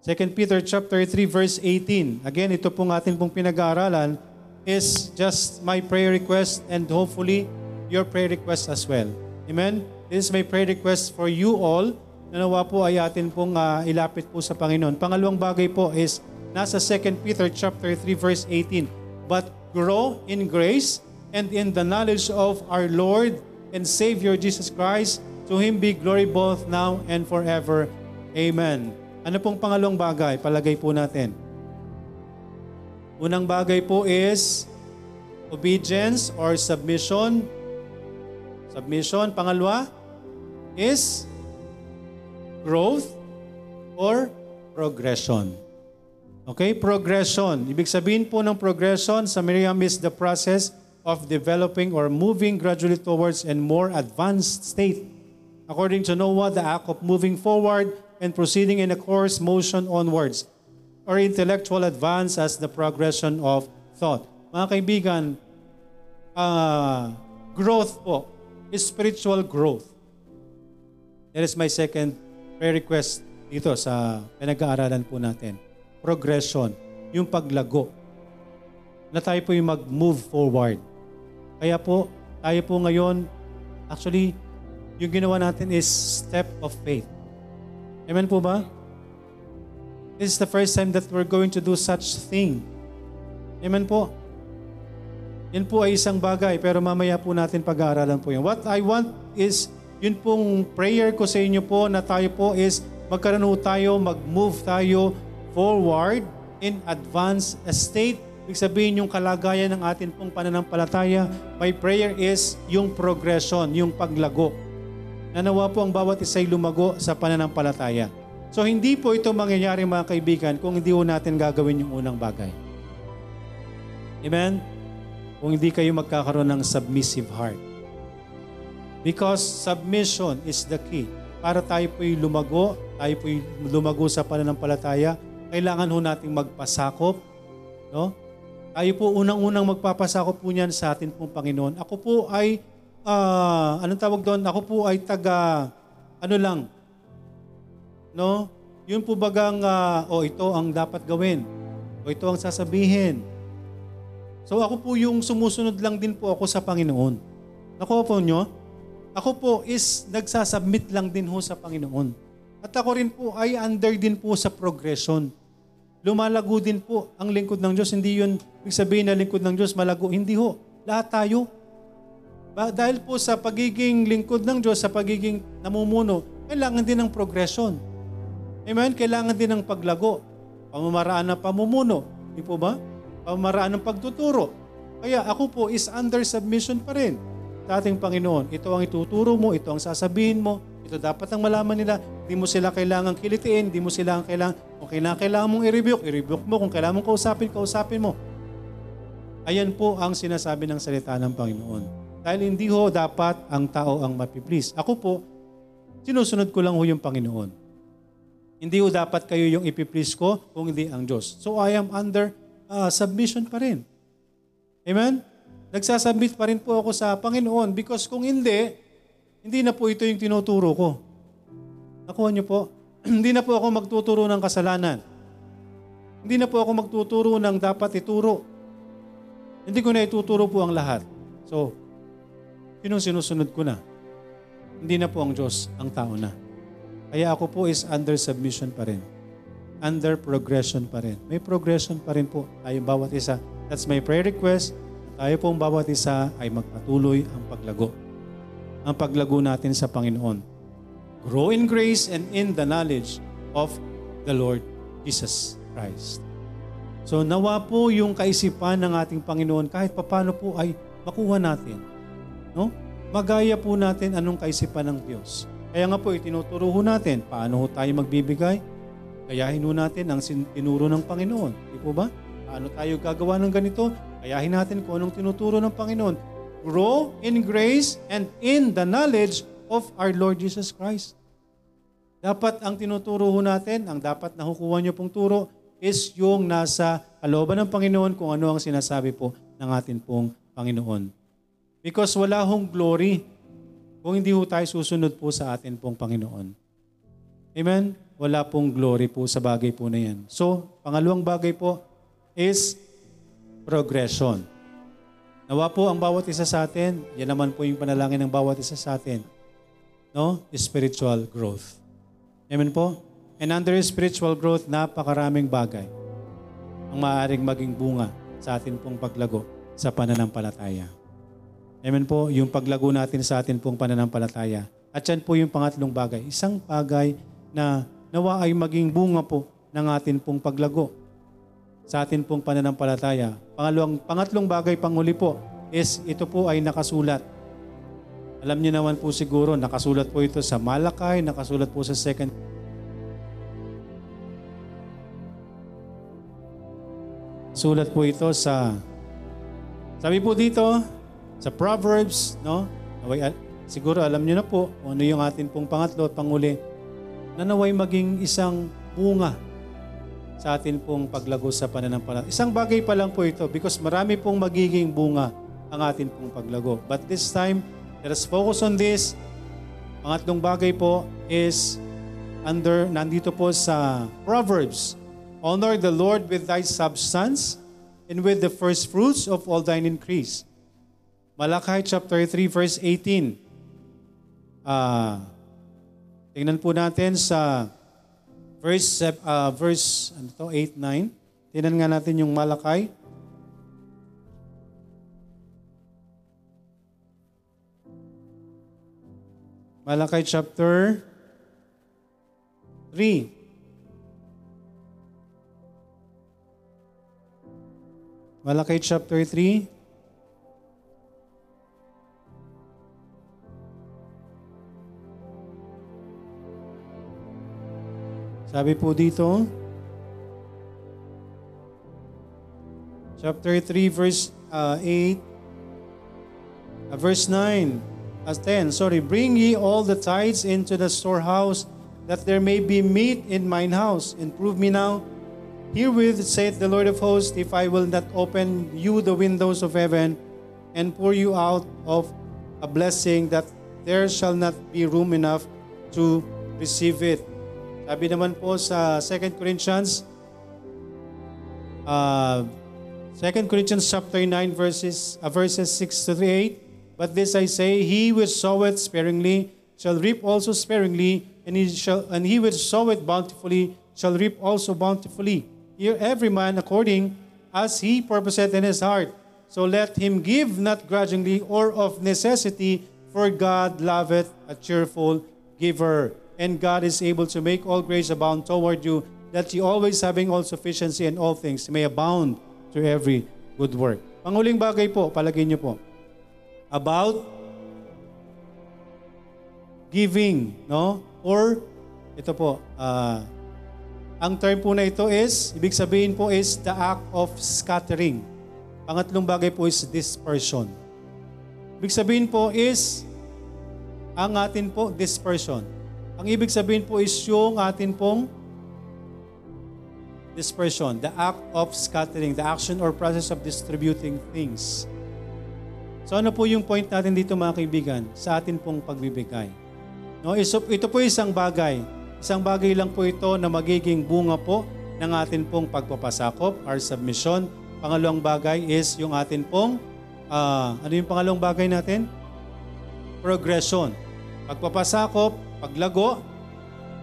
2 Peter chapter 3 verse 18. Again, ito pong atin pong pinag-aaralan is just my prayer request and hopefully your prayer request as well. Amen? This is my prayer request for you all. Nanawa po ay atin pong uh, ilapit po sa Panginoon. Pangalawang bagay po is nasa 2 Peter chapter 3 verse 18. But grow in grace and in the knowledge of our Lord and Savior Jesus Christ. To Him be glory both now and forever. Amen. Ano pong pangalong bagay? Palagay po natin. Unang bagay po is obedience or submission. Submission. Pangalawa is growth or progression. Okay, progression. Ibig sabihin po ng progression sa Miriam is the process of developing or moving gradually towards a more advanced state. According to Noah, the act of moving forward and proceeding in a course motion onwards or intellectual advance as the progression of thought. Mga kaibigan, uh, growth po is spiritual growth. That is my second prayer request dito sa pinag-aaralan po natin. Progression, yung paglago. Na tayo po yung mag-move forward. Kaya po, tayo po ngayon, actually, yung ginawa natin is step of faith. Amen po ba? This is the first time that we're going to do such thing. Amen po. Yan po ay isang bagay, pero mamaya po natin pag-aaralan po yan. What I want is, yun pong prayer ko sa inyo po na tayo po is magkaroon tayo, mag-move tayo forward in advanced state. Ibig sabihin yung kalagayan ng atin pong pananampalataya. My prayer is yung progression, yung paglago. Nanawa po ang bawat isa'y lumago sa pananampalataya. So hindi po ito mangyayari mga kaibigan kung hindi po natin gagawin yung unang bagay. Amen? Kung hindi kayo magkakaroon ng submissive heart. Because submission is the key. Para tayo po'y lumago, tayo po'y lumago sa pananampalataya, kailangan ho nating magpasakop. No? Tayo po unang-unang magpapasakop po niyan sa atin pong Panginoon. Ako po ay, uh, anong tawag doon? Ako po ay taga, ano lang, no? Yun po bagang, uh, oh ito ang dapat gawin. O ito ang sasabihin. So ako po yung sumusunod lang din po ako sa Panginoon. Nakuha po nyo? Ako po is nagsasubmit lang din ho sa Panginoon. At ako rin po ay under din po sa progression. Lumalago din po ang lingkod ng Diyos. Hindi yun, ibig sabihin na lingkod ng Diyos malago. Hindi ho. Lahat tayo. Dahil po sa pagiging lingkod ng Diyos, sa pagiging namumuno, kailangan din ng progression. Amen? Kailangan din ng paglago. Pamamaraan ng pamumuno. Di po ba? Pamamaraan ng pagtuturo. Kaya ako po is under submission pa rin sa ating Panginoon. Ito ang ituturo mo, ito ang sasabihin mo, ito dapat ang malaman nila. Hindi mo sila kailangang kilitiin, hindi mo sila kailangan, kung kailangan, kailangan mong i-rebuke, i-rebuke mo. Kung kailangan mong kausapin, kausapin mo. Ayan po ang sinasabi ng salita ng Panginoon. Dahil hindi ho dapat ang tao ang mapiplease. Ako po, sinusunod ko lang ho yung Panginoon. Hindi ho dapat kayo yung ipiplease ko kung hindi ang Diyos. So I am under uh, submission pa rin. Amen? Nagsasubmit pa rin po ako sa Panginoon because kung hindi, hindi na po ito yung tinuturo ko. Nakuha niyo po? hindi na po ako magtuturo ng kasalanan. Hindi na po ako magtuturo ng dapat ituro. Hindi ko na ituturo po ang lahat. So, sinong sinusunod ko na? Hindi na po ang Diyos ang tao na. Kaya ako po is under submission pa rin. Under progression pa rin. May progression pa rin po tayo bawat isa. That's my prayer request. Tayo pong bawat isa ay magpatuloy ang paglago. Ang paglago natin sa Panginoon. Grow in grace and in the knowledge of the Lord Jesus Christ. So nawa po yung kaisipan ng ating Panginoon kahit papano po ay makuha natin. No? Magaya po natin anong kaisipan ng Diyos. Kaya nga po, itinuturo ho natin paano tayo magbibigay. Kayahin ho natin ang tinuro ng Panginoon. Di po ba? Paano tayo gagawa ng ganito? Kayahin natin kung anong tinuturo ng Panginoon. Grow in grace and in the knowledge of our Lord Jesus Christ. Dapat ang tinuturo natin, ang dapat nakukuha niyo pong turo, is yung nasa kalooban ng Panginoon kung ano ang sinasabi po ng atin pong Panginoon. Because wala hong glory kung hindi ho tayo susunod po sa atin pong Panginoon. Amen? Wala pong glory po sa bagay po na yan. So, pangalawang bagay po is progression. Nawa po ang bawat isa sa atin, yan naman po yung panalangin ng bawat isa sa atin, no? Spiritual growth. Amen po? And under spiritual growth, napakaraming bagay. ang maaaring maging bunga sa atin pong paglago sa pananampalataya. Amen po, yung paglago natin sa atin pong pananampalataya. At yan po yung pangatlong bagay. Isang bagay na nawa ay maging bunga po ng atin pong paglago sa atin pong pananampalataya. Pangalawang, pangatlong bagay, panghuli po, is ito po ay nakasulat. Alam niyo naman po siguro, nakasulat po ito sa Malakay, nakasulat po sa second Sulat po ito sa Sabi po dito sa Proverbs, no? Naway, siguro alam niyo na po ano yung atin pong pangatlo at panguli na naway maging isang bunga sa atin pong paglago sa pananampalataya. Isang bagay pa lang po ito because marami pong magiging bunga ang atin pong paglago. But this time, let us focus on this. Pangatlong bagay po is under, nandito po sa Proverbs Honor the Lord with thy substance and with the first fruits of all thine increase. Malachi chapter 3 verse 18. Ah, tingnan po natin sa verse uh, verse ano to 8 9. Tingnan nga natin yung Malachi. Malachi chapter 3 Malakay chapter 3. Sabi po dito, chapter 3 verse uh, 8, uh, verse 9, as 10, sorry, bring ye all the tithes into the storehouse, that there may be meat in mine house, and prove me now Herewith saith the Lord of hosts, if I will not open you the windows of heaven and pour you out of a blessing that there shall not be room enough to receive it. Sabi naman po sa 2 Corinthians, uh, 2 Corinthians chapter 9 verses, uh, verses 6 to 8, But this I say, he which soweth sparingly shall reap also sparingly, and he, shall, and he which soweth bountifully shall reap also bountifully Here every man according as he purposeth in his heart. So let him give not grudgingly or of necessity, for God loveth a cheerful giver. And God is able to make all grace abound toward you, that ye always having all sufficiency in all things may abound to every good work. Panguling bagay po, palagay niyo po, about giving, no? Or, ito po, uh, ang term po na ito is, ibig sabihin po is the act of scattering. Pangatlong bagay po is dispersion. Ibig sabihin po is, ang atin po dispersion. Ang ibig sabihin po is yung atin pong dispersion, the act of scattering, the action or process of distributing things. So ano po yung point natin dito mga kaibigan sa atin pong pagbibigay? No, ito po isang bagay Isang bagay lang po ito na magiging bunga po ng atin pong pagpapasakop, our submission. Pangalawang bagay is yung atin pong, uh, ano yung pangalawang bagay natin? Progression. Pagpapasakop, paglago,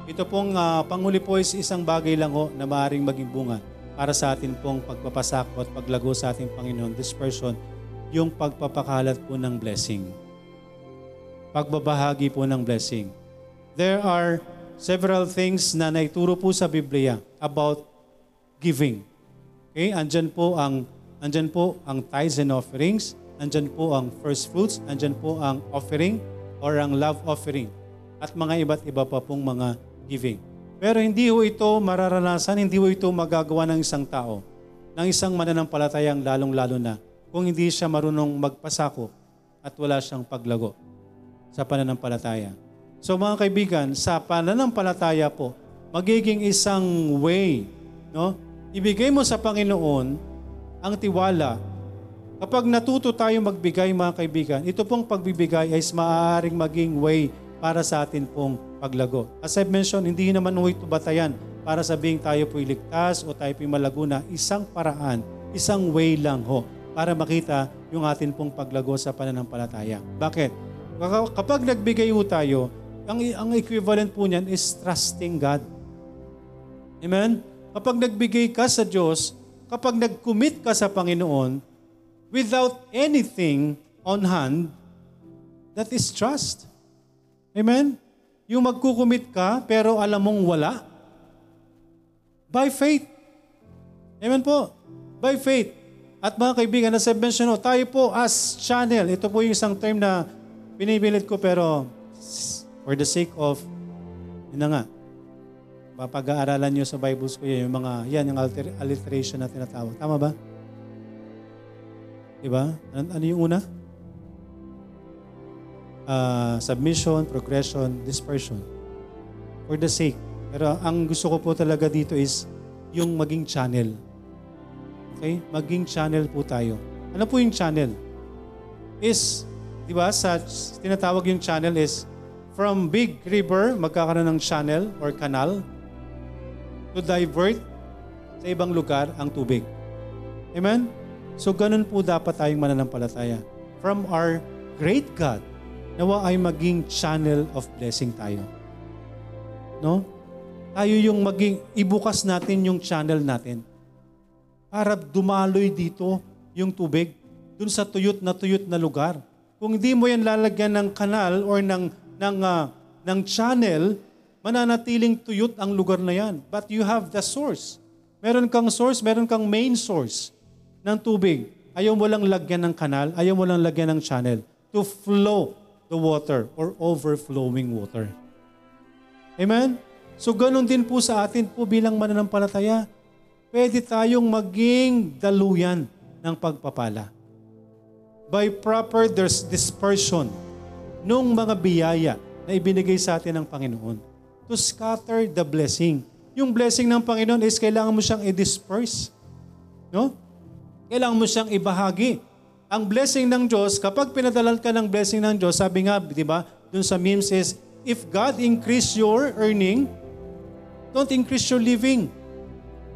ito pong uh, panghuli po is isang bagay lang ho na maaaring maging bunga para sa atin pong pagpapasakop at paglago sa ating Panginoon, dispersion, yung pagpapakalat po ng blessing. Pagbabahagi po ng blessing. There are several things na naituro po sa Biblia about giving. Okay, andyan po ang andyan po ang tithes and offerings, andyan po ang first fruits, andyan po ang offering or ang love offering at mga iba't iba pa pong mga giving. Pero hindi ho ito mararanasan, hindi ho ito magagawa ng isang tao, ng isang mananampalatayang lalong-lalo na kung hindi siya marunong magpasako at wala siyang paglago sa pananampalataya. So mga kaibigan, sa pananampalataya po, magiging isang way, no? Ibigay mo sa Panginoon ang tiwala. Kapag natuto tayo magbigay mga kaibigan, ito pong pagbibigay ay maaaring maging way para sa atin pong paglago. As I've mentioned, hindi naman ito batayan para sabing tayo po'y ligtas o tayo po'y malaguna. Isang paraan, isang way lang ho para makita yung atin pong paglago sa pananampalataya. Bakit? Kapag nagbigay ho tayo, ang, ang equivalent po niyan is trusting God. Amen? Kapag nagbigay ka sa Diyos, kapag nag-commit ka sa Panginoon, without anything on hand, that is trust. Amen? Yung magkukumit ka, pero alam mong wala. By faith. Amen po. By faith. At mga kaibigan, as I mentioned, no, tayo po as channel, ito po yung isang term na pinipilit ko pero for the sake of, yun na nga, mapag-aaralan nyo sa Bibles ko yun, yung mga, yan, yung alter, alliteration na tinatawag. Tama ba? Diba? Ano, ano yung una? Uh, submission, progression, dispersion. For the sake. Pero ang gusto ko po talaga dito is yung maging channel. Okay? Maging channel po tayo. Ano po yung channel? Is, di ba, sa tinatawag yung channel is from big river, magkakaroon ng channel or canal to divert sa ibang lugar ang tubig. Amen? So ganun po dapat tayong mananampalataya. From our great God, nawa ay maging channel of blessing tayo. No? Tayo yung maging, ibukas natin yung channel natin para dumaloy dito yung tubig dun sa tuyot na tuyot na lugar. Kung hindi mo yan lalagyan ng kanal or ng, ng, uh, ng channel, mananatiling tuyot ang lugar na yan. But you have the source. Meron kang source, meron kang main source ng tubig. Ayaw mo lang lagyan ng kanal, ayaw mo lang lagyan ng channel to flow the water or overflowing water. Amen? So ganun din po sa atin po bilang mananampalataya. Pwede tayong maging daluyan ng pagpapala. By proper dispersion nung mga biyaya na ibinigay sa atin ng Panginoon to scatter the blessing. Yung blessing ng Panginoon is kailangan mo siyang i-disperse. No? Kailangan mo siyang ibahagi. Ang blessing ng Diyos, kapag pinadalan ka ng blessing ng Diyos, sabi nga, di ba, dun sa memes is, if God increase your earning, don't increase your living,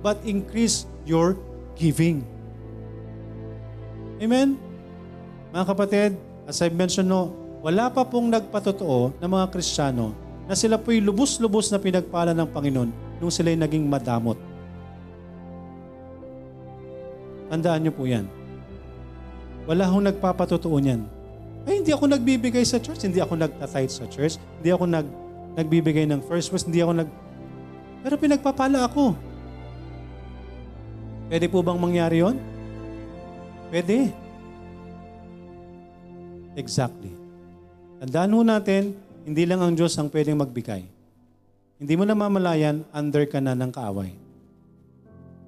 but increase your giving. Amen? Mga kapatid, as I mentioned no, wala pa pong nagpatotoo ng mga Kristiyano na sila po'y lubos-lubos na pinagpala ng Panginoon nung sila'y naging madamot. Tandaan niyo po yan. Wala akong nagpapatotoo niyan. Ay, hindi ako nagbibigay sa church. Hindi ako nagtatithe sa church. Hindi ako nag, nagbibigay ng first fruits. Hindi ako nag... Pero pinagpapala ako. Pwede po bang mangyari yon? Pwede. Exactly. Tandaan ho natin, hindi lang ang Diyos ang pwedeng magbigay. Hindi mo na mamalayan, under ka na ng kaaway.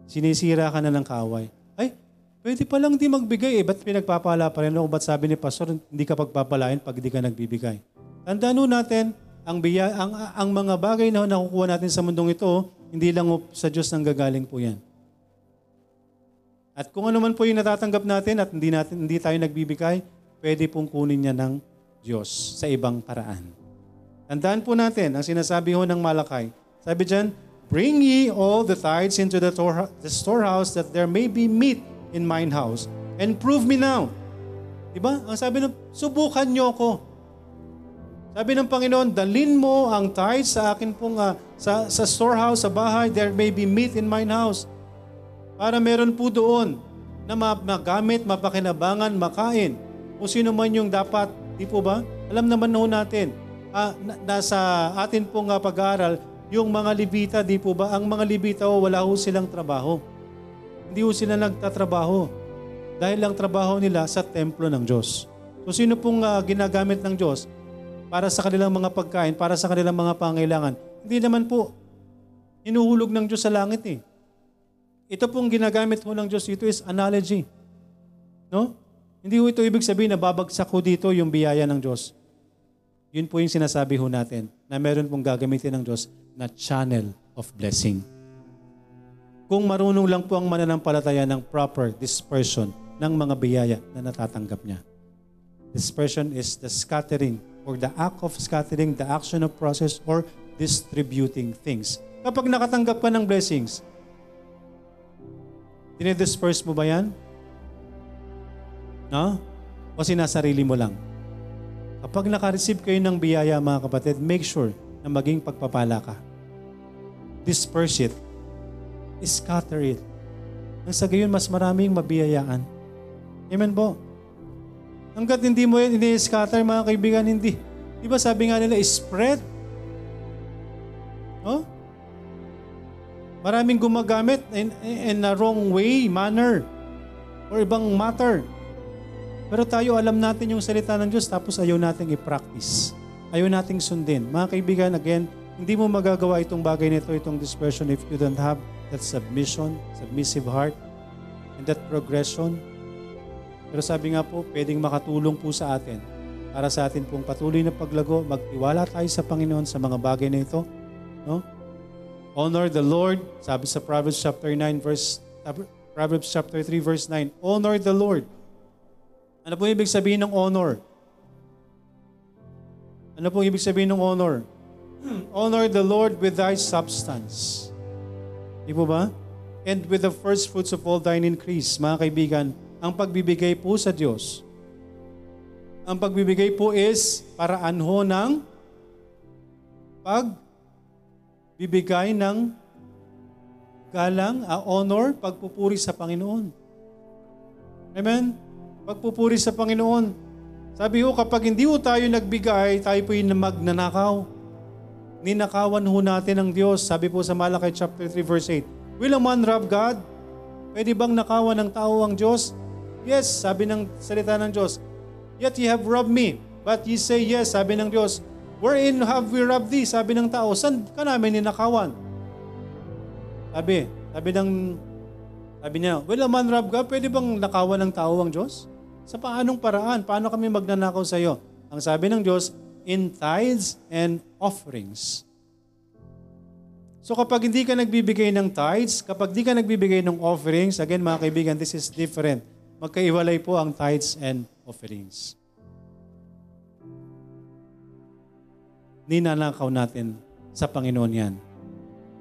Sinisira ka na ng kaaway. Pwede pa lang di magbigay eh. Ba't pinagpapala pa rin? O ba't sabi ni Pastor, hindi ka pagpapalain pag di ka nagbibigay? Tandaan natin, ang, biya, ang, ang mga bagay na nakukuha natin sa mundong ito, hindi lang sa Diyos nang gagaling po yan. At kung ano man po yung natatanggap natin at hindi, natin, hindi tayo nagbibigay, pwede pong kunin niya ng Diyos sa ibang paraan. Tandaan po natin, ang sinasabi ho ng Malakay, sabi dyan, Bring ye all the tithes into the, the storehouse that there may be meat in mine house and prove me now. Diba? Ang sabi ng, subukan nyo ako. Sabi ng Panginoon, dalin mo ang tithes sa akin pong, uh, sa, sa storehouse, sa bahay, there may be meat in mine house. Para meron po doon na magamit, mapakinabangan, makain. Kung sino man yung dapat, di po ba? Alam naman ho natin, uh, nasa atin pong uh, pag-aaral, yung mga Libita, di po ba? Ang mga Libita, oh, wala ho silang trabaho. Hindi ho sila nagtatrabaho dahil lang trabaho nila sa templo ng Diyos. So sino pong uh, ginagamit ng Diyos para sa kanilang mga pagkain, para sa kanilang mga pangailangan? Hindi naman po. Inuhulog ng Diyos sa langit eh. Ito pong ginagamit ho ng Diyos dito is analogy. No? Hindi ho ito ibig sabihin na babagsak ho dito yung biyaya ng Diyos. Yun po yung sinasabi ho natin na meron pong gagamitin ng Diyos na channel of blessing kung marunong lang po ang mananampalataya ng proper dispersion ng mga biyaya na natatanggap niya. Dispersion is the scattering or the act of scattering, the action of process or distributing things. Kapag nakatanggap ka ng blessings, dinidisperse mo ba yan? No? O sinasarili mo lang? Kapag naka-receive kayo ng biyaya mga kapatid, make sure na maging pagpapala ka. Disperse it scatter it. nang sa gayon mas maraming mabiyayaan. Amen po. Hanggat hindi mo yan ini-scatter mga kaibigan, hindi. Di ba sabi nga nila, spread? No? Maraming gumagamit in, in a wrong way, manner, or ibang matter. Pero tayo alam natin yung salita ng Diyos tapos ayaw nating i-practice. Ayaw nating sundin. Mga kaibigan, again, hindi mo magagawa itong bagay nito, itong dispersion if you don't have that submission, submissive heart, and that progression pero sabi nga po, pwedeng makatulong po sa atin para sa atin pong patuloy na paglago, magtiwala tayo sa Panginoon sa mga bagay na ito. No? Honor the Lord, sabi sa Proverbs chapter 9 verse Proverbs chapter 3 verse 9. Honor the Lord. Ano po ibig sabihin ng honor? Ano po ibig sabihin ng honor? honor the Lord with thy substance. Di po ba? And with the first fruits of all thine increase. Mga kaibigan, ang pagbibigay po sa Diyos. Ang pagbibigay po is paraan ho ng pagbibigay ng galang, a honor, pagpupuri sa Panginoon. Amen? Pagpupuri sa Panginoon. Sabi ho, kapag hindi ho tayo nagbigay, tayo po yung magnanakaw. Ninakawan ho natin ang Diyos. Sabi po sa Malakay chapter 3 verse 8, Will a man rob God? Pwede bang nakawan ng tao ang Diyos? Yes, sabi ng salita ng Diyos. Yet ye have robbed me. But ye say yes, sabi ng Diyos. Wherein have we robbed thee? Sabi ng tao, saan ka namin ninakawan? Sabi, sabi ng, sabi niya, will a man rob God? Pwede bang nakawan ng tao ang Diyos? Sa paanong paraan? Paano kami magnanakaw sa iyo? Ang sabi ng Diyos, in tithes and offerings. So kapag hindi ka nagbibigay ng tithes, kapag hindi ka nagbibigay ng offerings, again mga kaibigan, this is different magkaiwalay po ang tithes and offerings. Ninanakaw natin sa Panginoon yan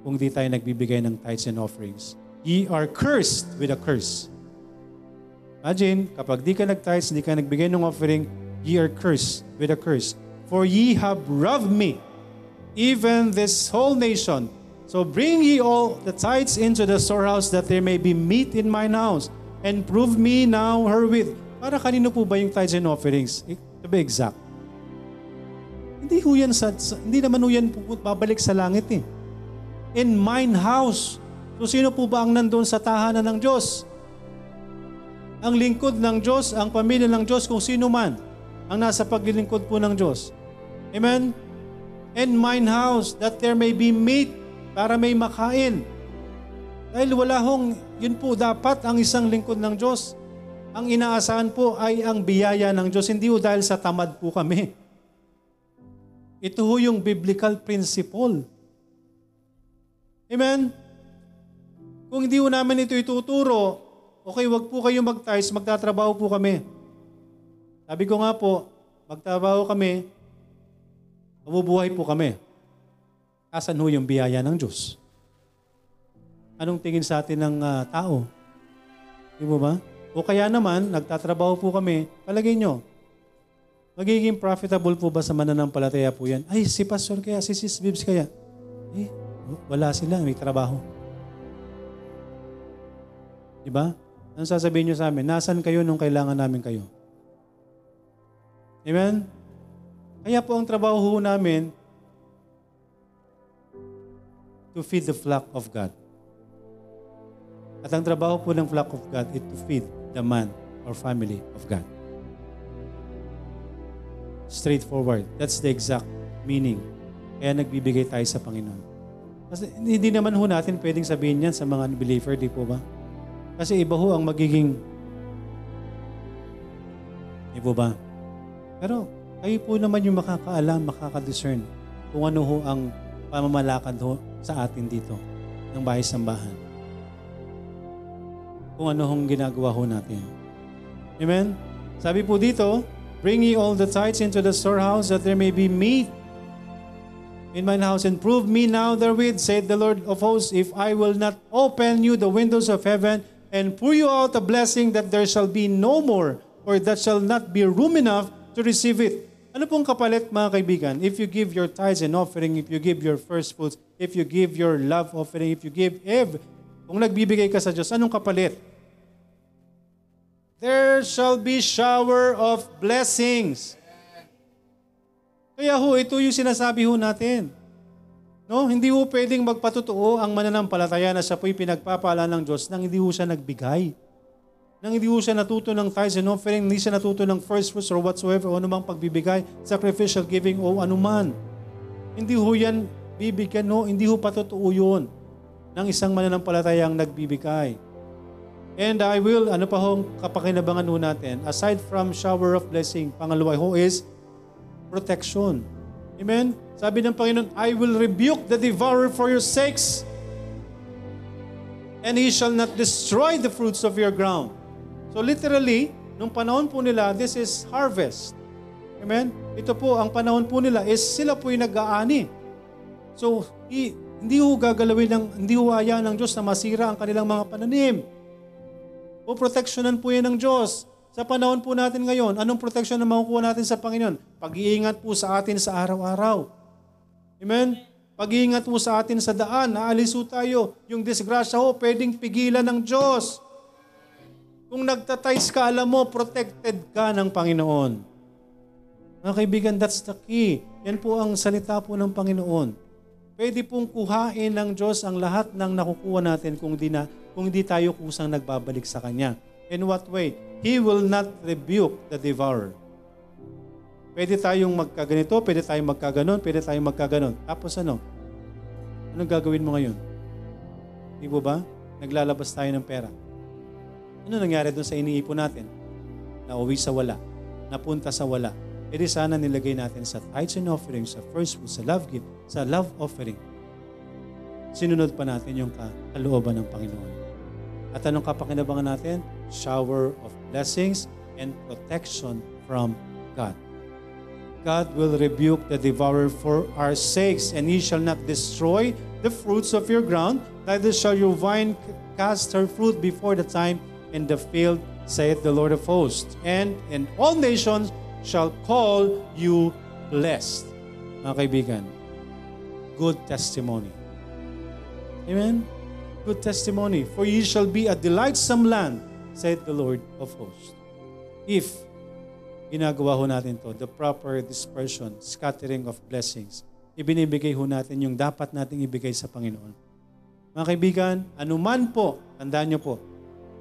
kung di tayo nagbibigay ng tithes and offerings. Ye are cursed with a curse. Imagine, kapag di ka nag-tithes, di ka nagbigay ng offering, ye are cursed with a curse. For ye have robbed me, even this whole nation. So bring ye all the tithes into the storehouse that there may be meat in mine house and prove me now herewith. Para kanino po ba yung tithes and offerings? To be exact. Hindi ho yan sa, sa hindi naman ho yan babalik sa langit eh. In mine house. So sino po ba ang nandoon sa tahanan ng Diyos? Ang lingkod ng Diyos, ang pamilya ng Diyos, kung sino man ang nasa paglilingkod po ng Diyos. Amen? In mine house, that there may be meat para may makain. Dahil wala hong, yun po dapat ang isang lingkod ng Diyos. Ang inaasahan po ay ang biyaya ng Diyos, hindi po dahil sa tamad po kami. Ito ho yung biblical principle. Amen? Kung hindi ho namin ito ituturo, okay, wag po kayo mag-tithes, magtatrabaho po kami. Sabi ko nga po, magtrabaho kami, mabubuhay po kami. Asan ho yung biyaya ng Diyos? Anong tingin sa atin ng uh, tao? Di mo ba? O kaya naman, nagtatrabaho po kami, palagay nyo, magiging profitable po ba sa mananampalataya po yan? Ay, si Pastor kaya, si Sis Bibs kaya. Eh, wala sila, may trabaho. Di ba? Ano sasabihin nyo sa amin? Nasaan kayo nung kailangan namin kayo? Amen? Kaya po ang trabaho namin to feed the flock of God. At ang trabaho po ng flock of God is to feed the man or family of God. Straightforward. That's the exact meaning. Kaya nagbibigay tayo sa Panginoon. Kasi hindi naman ho natin pwedeng sabihin yan sa mga unbeliever, di po ba? Kasi iba ho ang magiging Di po ba? Pero kayo po naman yung makakaalam, makakadiscern kung ano ho ang pamamalakad ho sa atin dito ng bahay-sambahan kung ano hong ginagawa ho natin. Amen? Sabi po dito, Bring ye all the tithes into the storehouse that there may be meat in mine house and prove me now therewith, said the Lord of hosts, if I will not open you the windows of heaven and pour you out a blessing that there shall be no more or that shall not be room enough to receive it. Ano pong kapalit mga kaibigan? If you give your tithes and offering, if you give your first fruits, if you give your love offering, if you give every, kung nagbibigay ka sa Diyos, anong kapalit? There shall be shower of blessings. Kaya ho, ito yung sinasabi ho natin. No, hindi ho pwedeng magpatotoo ang mananampalataya na siya po'y pinagpapala ng Diyos nang hindi ho siya nagbigay. Nang hindi siya natuto ng tithes and offering, hindi siya natuto ng first fruits or whatsoever o anumang pagbibigay, sacrificial giving o anuman. Hindi ho yan bibigyan, no? Hindi ho patotoo yun ng isang mananampalatayang nagbibigay. And I will, ano pa hong kapakinabangan ho natin, aside from shower of blessing, pangalawa ho is protection. Amen? Sabi ng Panginoon, I will rebuke the devourer for your sakes, and he shall not destroy the fruits of your ground. So literally, nung panahon po nila, this is harvest. Amen? Ito po, ang panahon po nila is sila po yung nag-aani. So, i- hindi ho gagalawin ng, hindi ho haya ng Diyos na masira ang kanilang mga pananim. O proteksyonan po yan ng Diyos. Sa panahon po natin ngayon, anong proteksyon na makukuha natin sa Panginoon? Pag-iingat po sa atin sa araw-araw. Amen? Pag-iingat po sa atin sa daan, naalis po tayo. Yung disgrasya ho, pwedeng pigilan ng Diyos. Kung nagtatais ka, alam mo, protected ka ng Panginoon. Mga kaibigan, that's the key. Yan po ang salita po ng Panginoon. Pwede pong kuhain ng Diyos ang lahat ng nakukuha natin kung di, na, kung di tayo kusang nagbabalik sa Kanya. In what way? He will not rebuke the devourer. Pwede tayong magkaganito, pwede tayong magkaganon, pwede tayong magkaganon. Tapos ano? Anong gagawin mo ngayon? Di ba? Naglalabas tayo ng pera. Ano nangyari doon sa iniipon natin? Nauwi sa wala. Napunta sa wala. E sana nilagay natin sa tithes and offerings, sa first fruit, sa love gift, sa love offering. Sinunod pa natin yung kalooban ng Panginoon. At anong kapakinabangan natin? Shower of blessings and protection from God. God will rebuke the devourer for our sakes, and he shall not destroy the fruits of your ground, neither shall your vine cast her fruit before the time in the field, saith the Lord of hosts. And in all nations shall call you blessed. Mga kaibigan, good testimony. Amen? Good testimony. For ye shall be a delightsome land, saith the Lord of hosts. If ginagawa ho natin to, the proper dispersion, scattering of blessings. Ibinibigay ho natin yung dapat nating ibigay sa Panginoon. Mga kaibigan, anuman po, tandaan nyo po,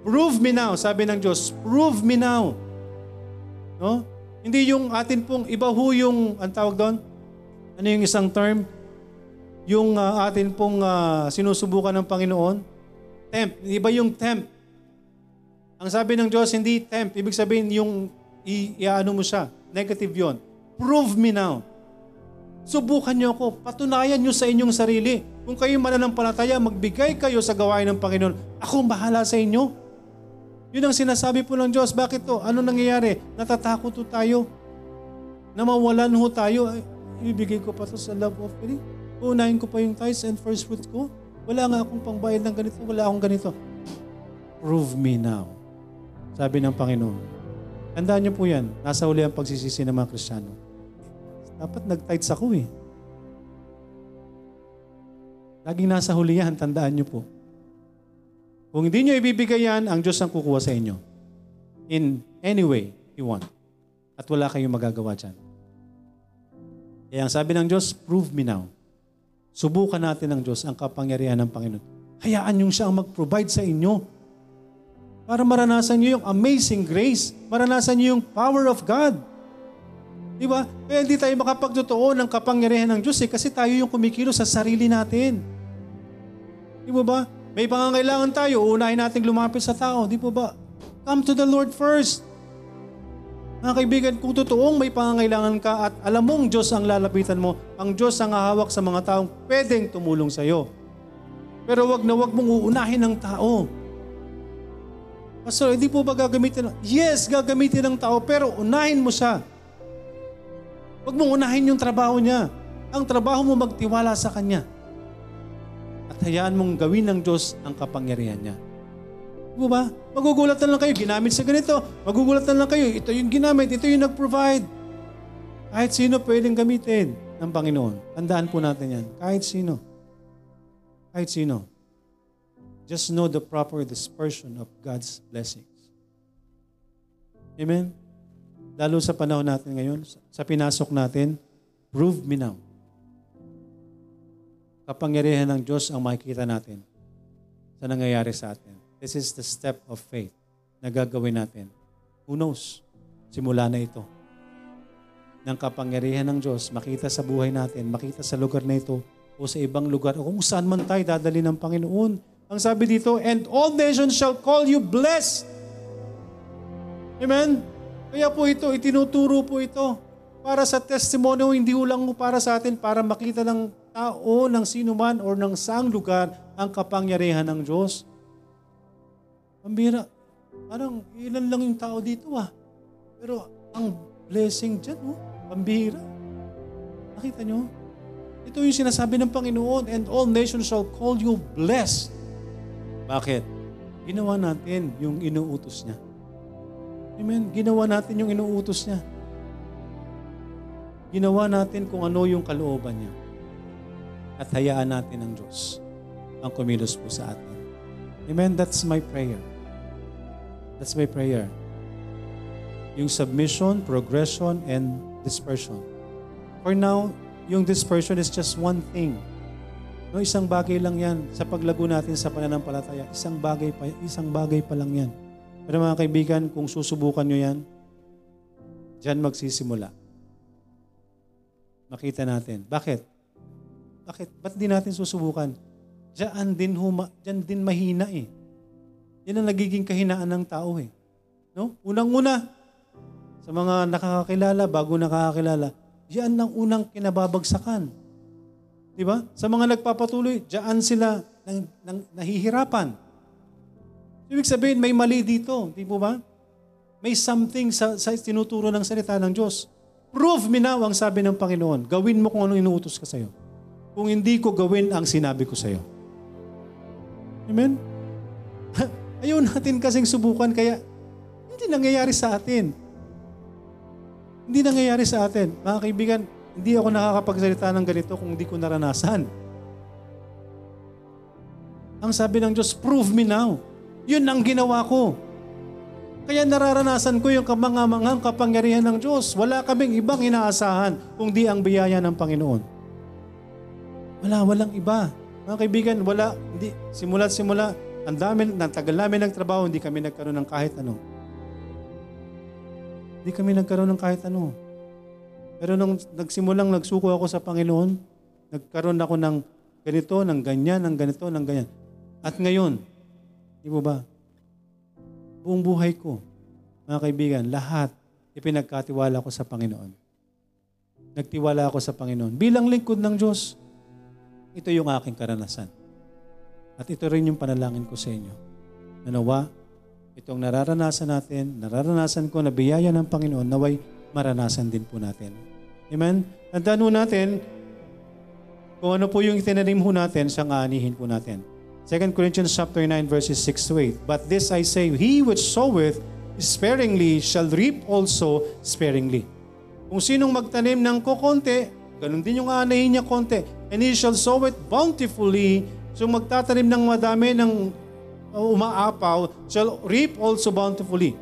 prove me now, sabi ng Diyos, prove me now. No? Hindi yung atin pong, iba ho yung, ang tawag doon, ano yung isang term? Yung uh, atin pong uh, sinusubukan ng Panginoon, tempt. Iba yung tempt. Ang sabi ng Diyos, hindi tempt. Ibig sabihin, yung i-ano mo siya. Negative yon. Prove me now. Subukan niyo ako. Patunayan niyo sa inyong sarili. Kung kayo mananampalataya, magbigay kayo sa gawain ng Panginoon. Ako bahala sa inyo. Yun ang sinasabi po ng Diyos. Bakit to? Ano nangyayari? Natatakot to tayo. Namawalan ho tayo. Ay, ibigay ko pa to sa love offering. Uunahin ko pa yung tithes and first fruits ko. Wala nga akong pangbayad ng ganito. Wala akong ganito. Prove me now. Sabi ng Panginoon. Tandaan niyo po yan. Nasa huli ang pagsisisi ng mga Kristiyano. Dapat nag-tights ako eh. Laging nasa huli yan, tandaan niyo po. Kung hindi niyo ibibigay yan, ang Diyos ang kukuha sa inyo. In any way you want. At wala kayong magagawa dyan. Kaya ang sabi ng Diyos, prove me now. Subukan natin ng Diyos ang kapangyarihan ng Panginoon. Hayaan yung siya ang mag-provide sa inyo para maranasan niyo yung amazing grace. Maranasan niyo yung power of God. Di ba? Kaya hindi tayo makapagtotoo ng kapangyarihan ng Diyos eh, kasi tayo yung kumikilos sa sarili natin. Di ba ba? May pangangailangan tayo, unahin natin lumapit sa tao. Di ba ba? Come to the Lord first. Mga kaibigan, kung totoong may pangangailangan ka at alam mong Diyos ang lalapitan mo, ang Diyos ang hahawak sa mga taong pwedeng tumulong sa iyo. Pero wag na wag mong uunahin ng tao. Pastor, hindi po ba gagamitin? Yes, gagamitin ng tao, pero unahin mo siya. Huwag mong unahin yung trabaho niya. Ang trabaho mo magtiwala sa Kanya. At hayaan mong gawin ng Diyos ang kapangyarihan niya. Di ba? Magugulat na lang kayo, ginamit sa ganito. Magugulat na lang kayo, ito yung ginamit, ito yung nag-provide. Kahit sino pwedeng gamitin ng Panginoon. Tandaan po natin yan. Kahit sino. Kahit sino. Just know the proper dispersion of God's blessings. Amen? Lalo sa panahon natin ngayon, sa pinasok natin, prove me now. Kapangyarihan ng Diyos ang makikita natin sa nangyayari sa atin. This is the step of faith na gagawin natin. Who knows? Simula na ito. Ng kapangyarihan ng Diyos, makita sa buhay natin, makita sa lugar na ito, o sa ibang lugar, o kung saan man tayo dadali ng Panginoon. Ang sabi dito, and all nations shall call you blessed. Amen? Kaya po ito, itinuturo po ito para sa testimony, hindi lang para sa atin, para makita ng tao, ng sino man, or ng saang lugar, ang kapangyarihan ng Diyos. Pambira, parang ilan lang yung tao dito ah. Pero ang blessing dyan, oh, pambira. Nakita nyo? Ito yung sinasabi ng Panginoon, and all nations shall call you blessed. Bakit? Ginawa natin yung inuutos niya. Amen? Ginawa natin yung inuutos niya. Ginawa natin kung ano yung kalooban niya. At hayaan natin ang Diyos ang kumilos po sa atin. Amen? That's my prayer. That's my prayer. Yung submission, progression, and dispersion. For now, yung dispersion is just one thing. No, isang bagay lang yan sa paglago natin sa pananampalataya. Isang bagay pa, isang bagay pa lang yan. Pero mga kaibigan, kung susubukan nyo yan, dyan magsisimula. Makita natin. Bakit? Bakit? Ba't di natin susubukan? Diyan din, huma, diyan din mahina eh. Yan ang nagiging kahinaan ng tao eh. No? Unang-una, sa mga nakakakilala, bago nakakakilala, yan ang unang kinababagsakan. Di ba? Sa mga nagpapatuloy, diyan sila nang, nang, nahihirapan. Ibig sabihin, may mali dito. Di po ba? May something sa, sa tinuturo ng salita ng Diyos. Prove me now, ang sabi ng Panginoon. Gawin mo kung anong inuutos ka sa'yo. Kung hindi ko gawin ang sinabi ko sa'yo. Amen? Ayaw natin kasing subukan, kaya hindi nangyayari sa atin. Hindi nangyayari sa atin. Mga kaibigan, hindi ako nakakapagsalita ng ganito kung hindi ko naranasan. Ang sabi ng Diyos, prove me now. Yun ang ginawa ko. Kaya nararanasan ko yung kamangamanghang kapangyarihan ng Diyos. Wala kaming ibang inaasahan kung di ang biyaya ng Panginoon. Wala, walang iba. Mga kaibigan, wala, hindi, simula't simula, ang dami, ang tagal namin nagtrabaho, hindi kami nagkaroon ng kahit ano. Hindi kami nagkaroon ng kahit ano. Pero nung nagsimulang nagsuko ako sa Panginoon, nagkaroon ako ng ganito, ng ganyan, ng ganito, ng ganyan. At ngayon, Di ba? Buong buhay ko, mga kaibigan, lahat ipinagkatiwala ko sa Panginoon. Nagtiwala ako sa Panginoon. Bilang lingkod ng Diyos, ito yung aking karanasan. At ito rin yung panalangin ko sa inyo. Nanawa, itong nararanasan natin, nararanasan ko na biyaya ng Panginoon, naway maranasan din po natin. Amen? Tandaan ho natin, kung ano po yung itinanim ho natin, siyang aanihin po natin. 2 Corinthians chapter 9 verses 6 to 8. But this I say, he which soweth sparingly shall reap also sparingly. Kung sinong magtanim ng kukonti, ganun din yung aanahin niya konti. And he shall sow it bountifully. So magtatanim ng madami ng umaapaw, shall reap also bountifully.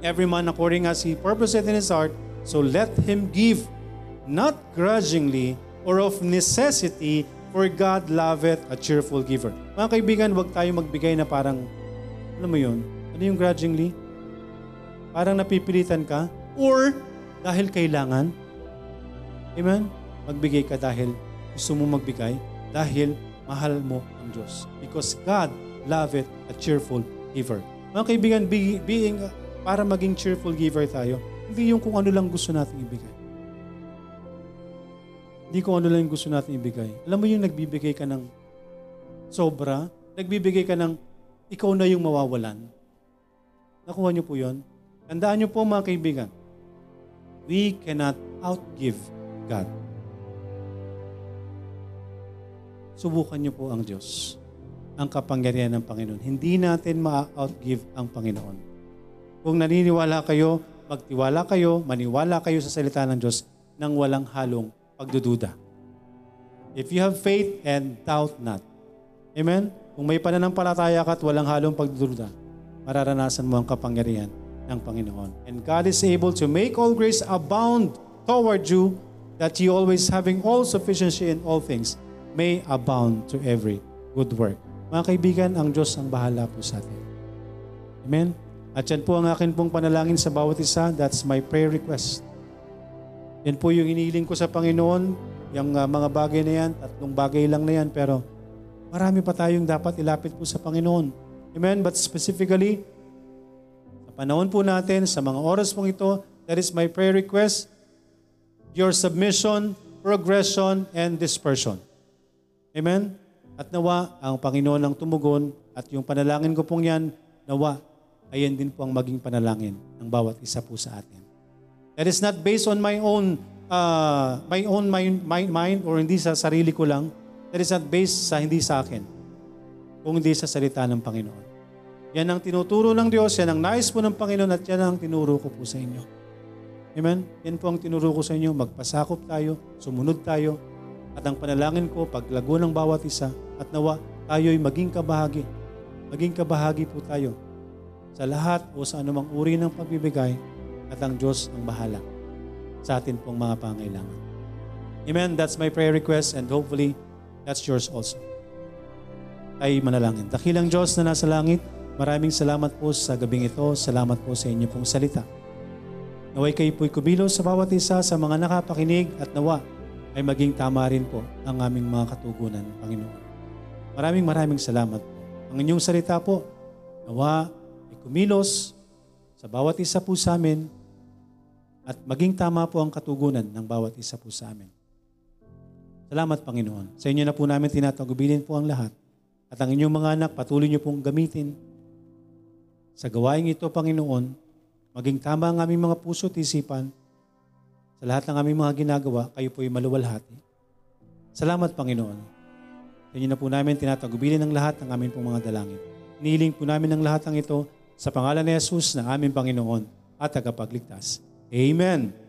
Every man according as he purposeth in his heart, so let him give, not grudgingly or of necessity, For God loveth a cheerful giver. Mga kaibigan, huwag tayo magbigay na parang, alam mo yun, ano yung grudgingly? Parang napipilitan ka? Or dahil kailangan? Amen? Magbigay ka dahil gusto mo magbigay, dahil mahal mo ang Diyos. Because God loveth a cheerful giver. Mga kaibigan, being, para maging cheerful giver tayo, hindi yung kung ano lang gusto natin ibigay. Hindi ko ano lang yung gusto natin ibigay. Alam mo yung nagbibigay ka ng sobra, nagbibigay ka ng ikaw na yung mawawalan. Nakuha niyo po yon? Tandaan niyo po mga kaibigan, we cannot outgive God. Subukan niyo po ang Diyos, ang kapangyarihan ng Panginoon. Hindi natin ma-outgive ang Panginoon. Kung naniniwala kayo, magtiwala kayo, maniwala kayo sa salita ng Diyos nang walang halong pagdududa. If you have faith and doubt not. Amen? kung may pananampalataya ka at walang halong pagdududa, mararanasan mo ang kapangyarihan ng Panginoon. And God is able to make all grace abound toward you, that you always having all sufficiency in all things, may abound to every good work. Mga kaibigan, ang Diyos ang bahala po sa atin. Amen? At yan po ang akin pong panalangin sa bawat isa. That's my prayer request. Yan po yung iniling ko sa Panginoon, yung uh, mga bagay na yan, tatlong bagay lang na yan, pero marami pa tayong dapat ilapit po sa Panginoon. Amen? But specifically, sa panahon po natin, sa mga oras pong ito, that is my prayer request, your submission, progression, and dispersion. Amen? At nawa, ang Panginoon ang tumugon at yung panalangin ko pong yan, nawa, ayan din po ang maging panalangin ng bawat isa po sa atin. That is not based on my own uh, my own mind, mind, mind or hindi sa sarili ko lang. That is not based sa hindi sa akin, kung hindi sa salita ng Panginoon. Yan ang tinuturo ng Diyos, yan ang nais po ng Panginoon at yan ang tinuro ko po sa inyo. Amen? Yan po ang tinuro ko sa inyo, magpasakop tayo, sumunod tayo, at ang panalangin ko, paglago ng bawat isa, at nawa tayo'y maging kabahagi. Maging kabahagi po tayo sa lahat o sa anumang uri ng pagbibigay at ang Diyos ang bahala sa atin pong mga pangailangan. Amen. That's my prayer request and hopefully that's yours also. Ay manalangin. Dakilang Diyos na nasa langit, maraming salamat po sa gabing ito. Salamat po sa inyo pong salita. Naway kayo po'y kubilos sa bawat isa sa mga nakapakinig at nawa ay maging tama rin po ang aming mga katugunan, Panginoon. Maraming maraming salamat. Ang inyong salita po, nawa ay kumilos sa bawat isa po sa amin at maging tama po ang katugunan ng bawat isa po sa amin. Salamat, Panginoon. Sa inyo na po namin tinatagubilin po ang lahat. At ang inyong mga anak, patuloy niyo pong gamitin sa gawaing ito, Panginoon, maging tama ang aming mga puso at isipan sa lahat ng aming mga ginagawa, kayo po'y maluwalhati. Salamat, Panginoon. Sa inyo na po namin tinatagubilin ang lahat ng aming pong mga dalangin. Niling po namin ang lahat ng ito sa pangalan ni Jesus na aming Panginoon at tagapagligtas. Amen.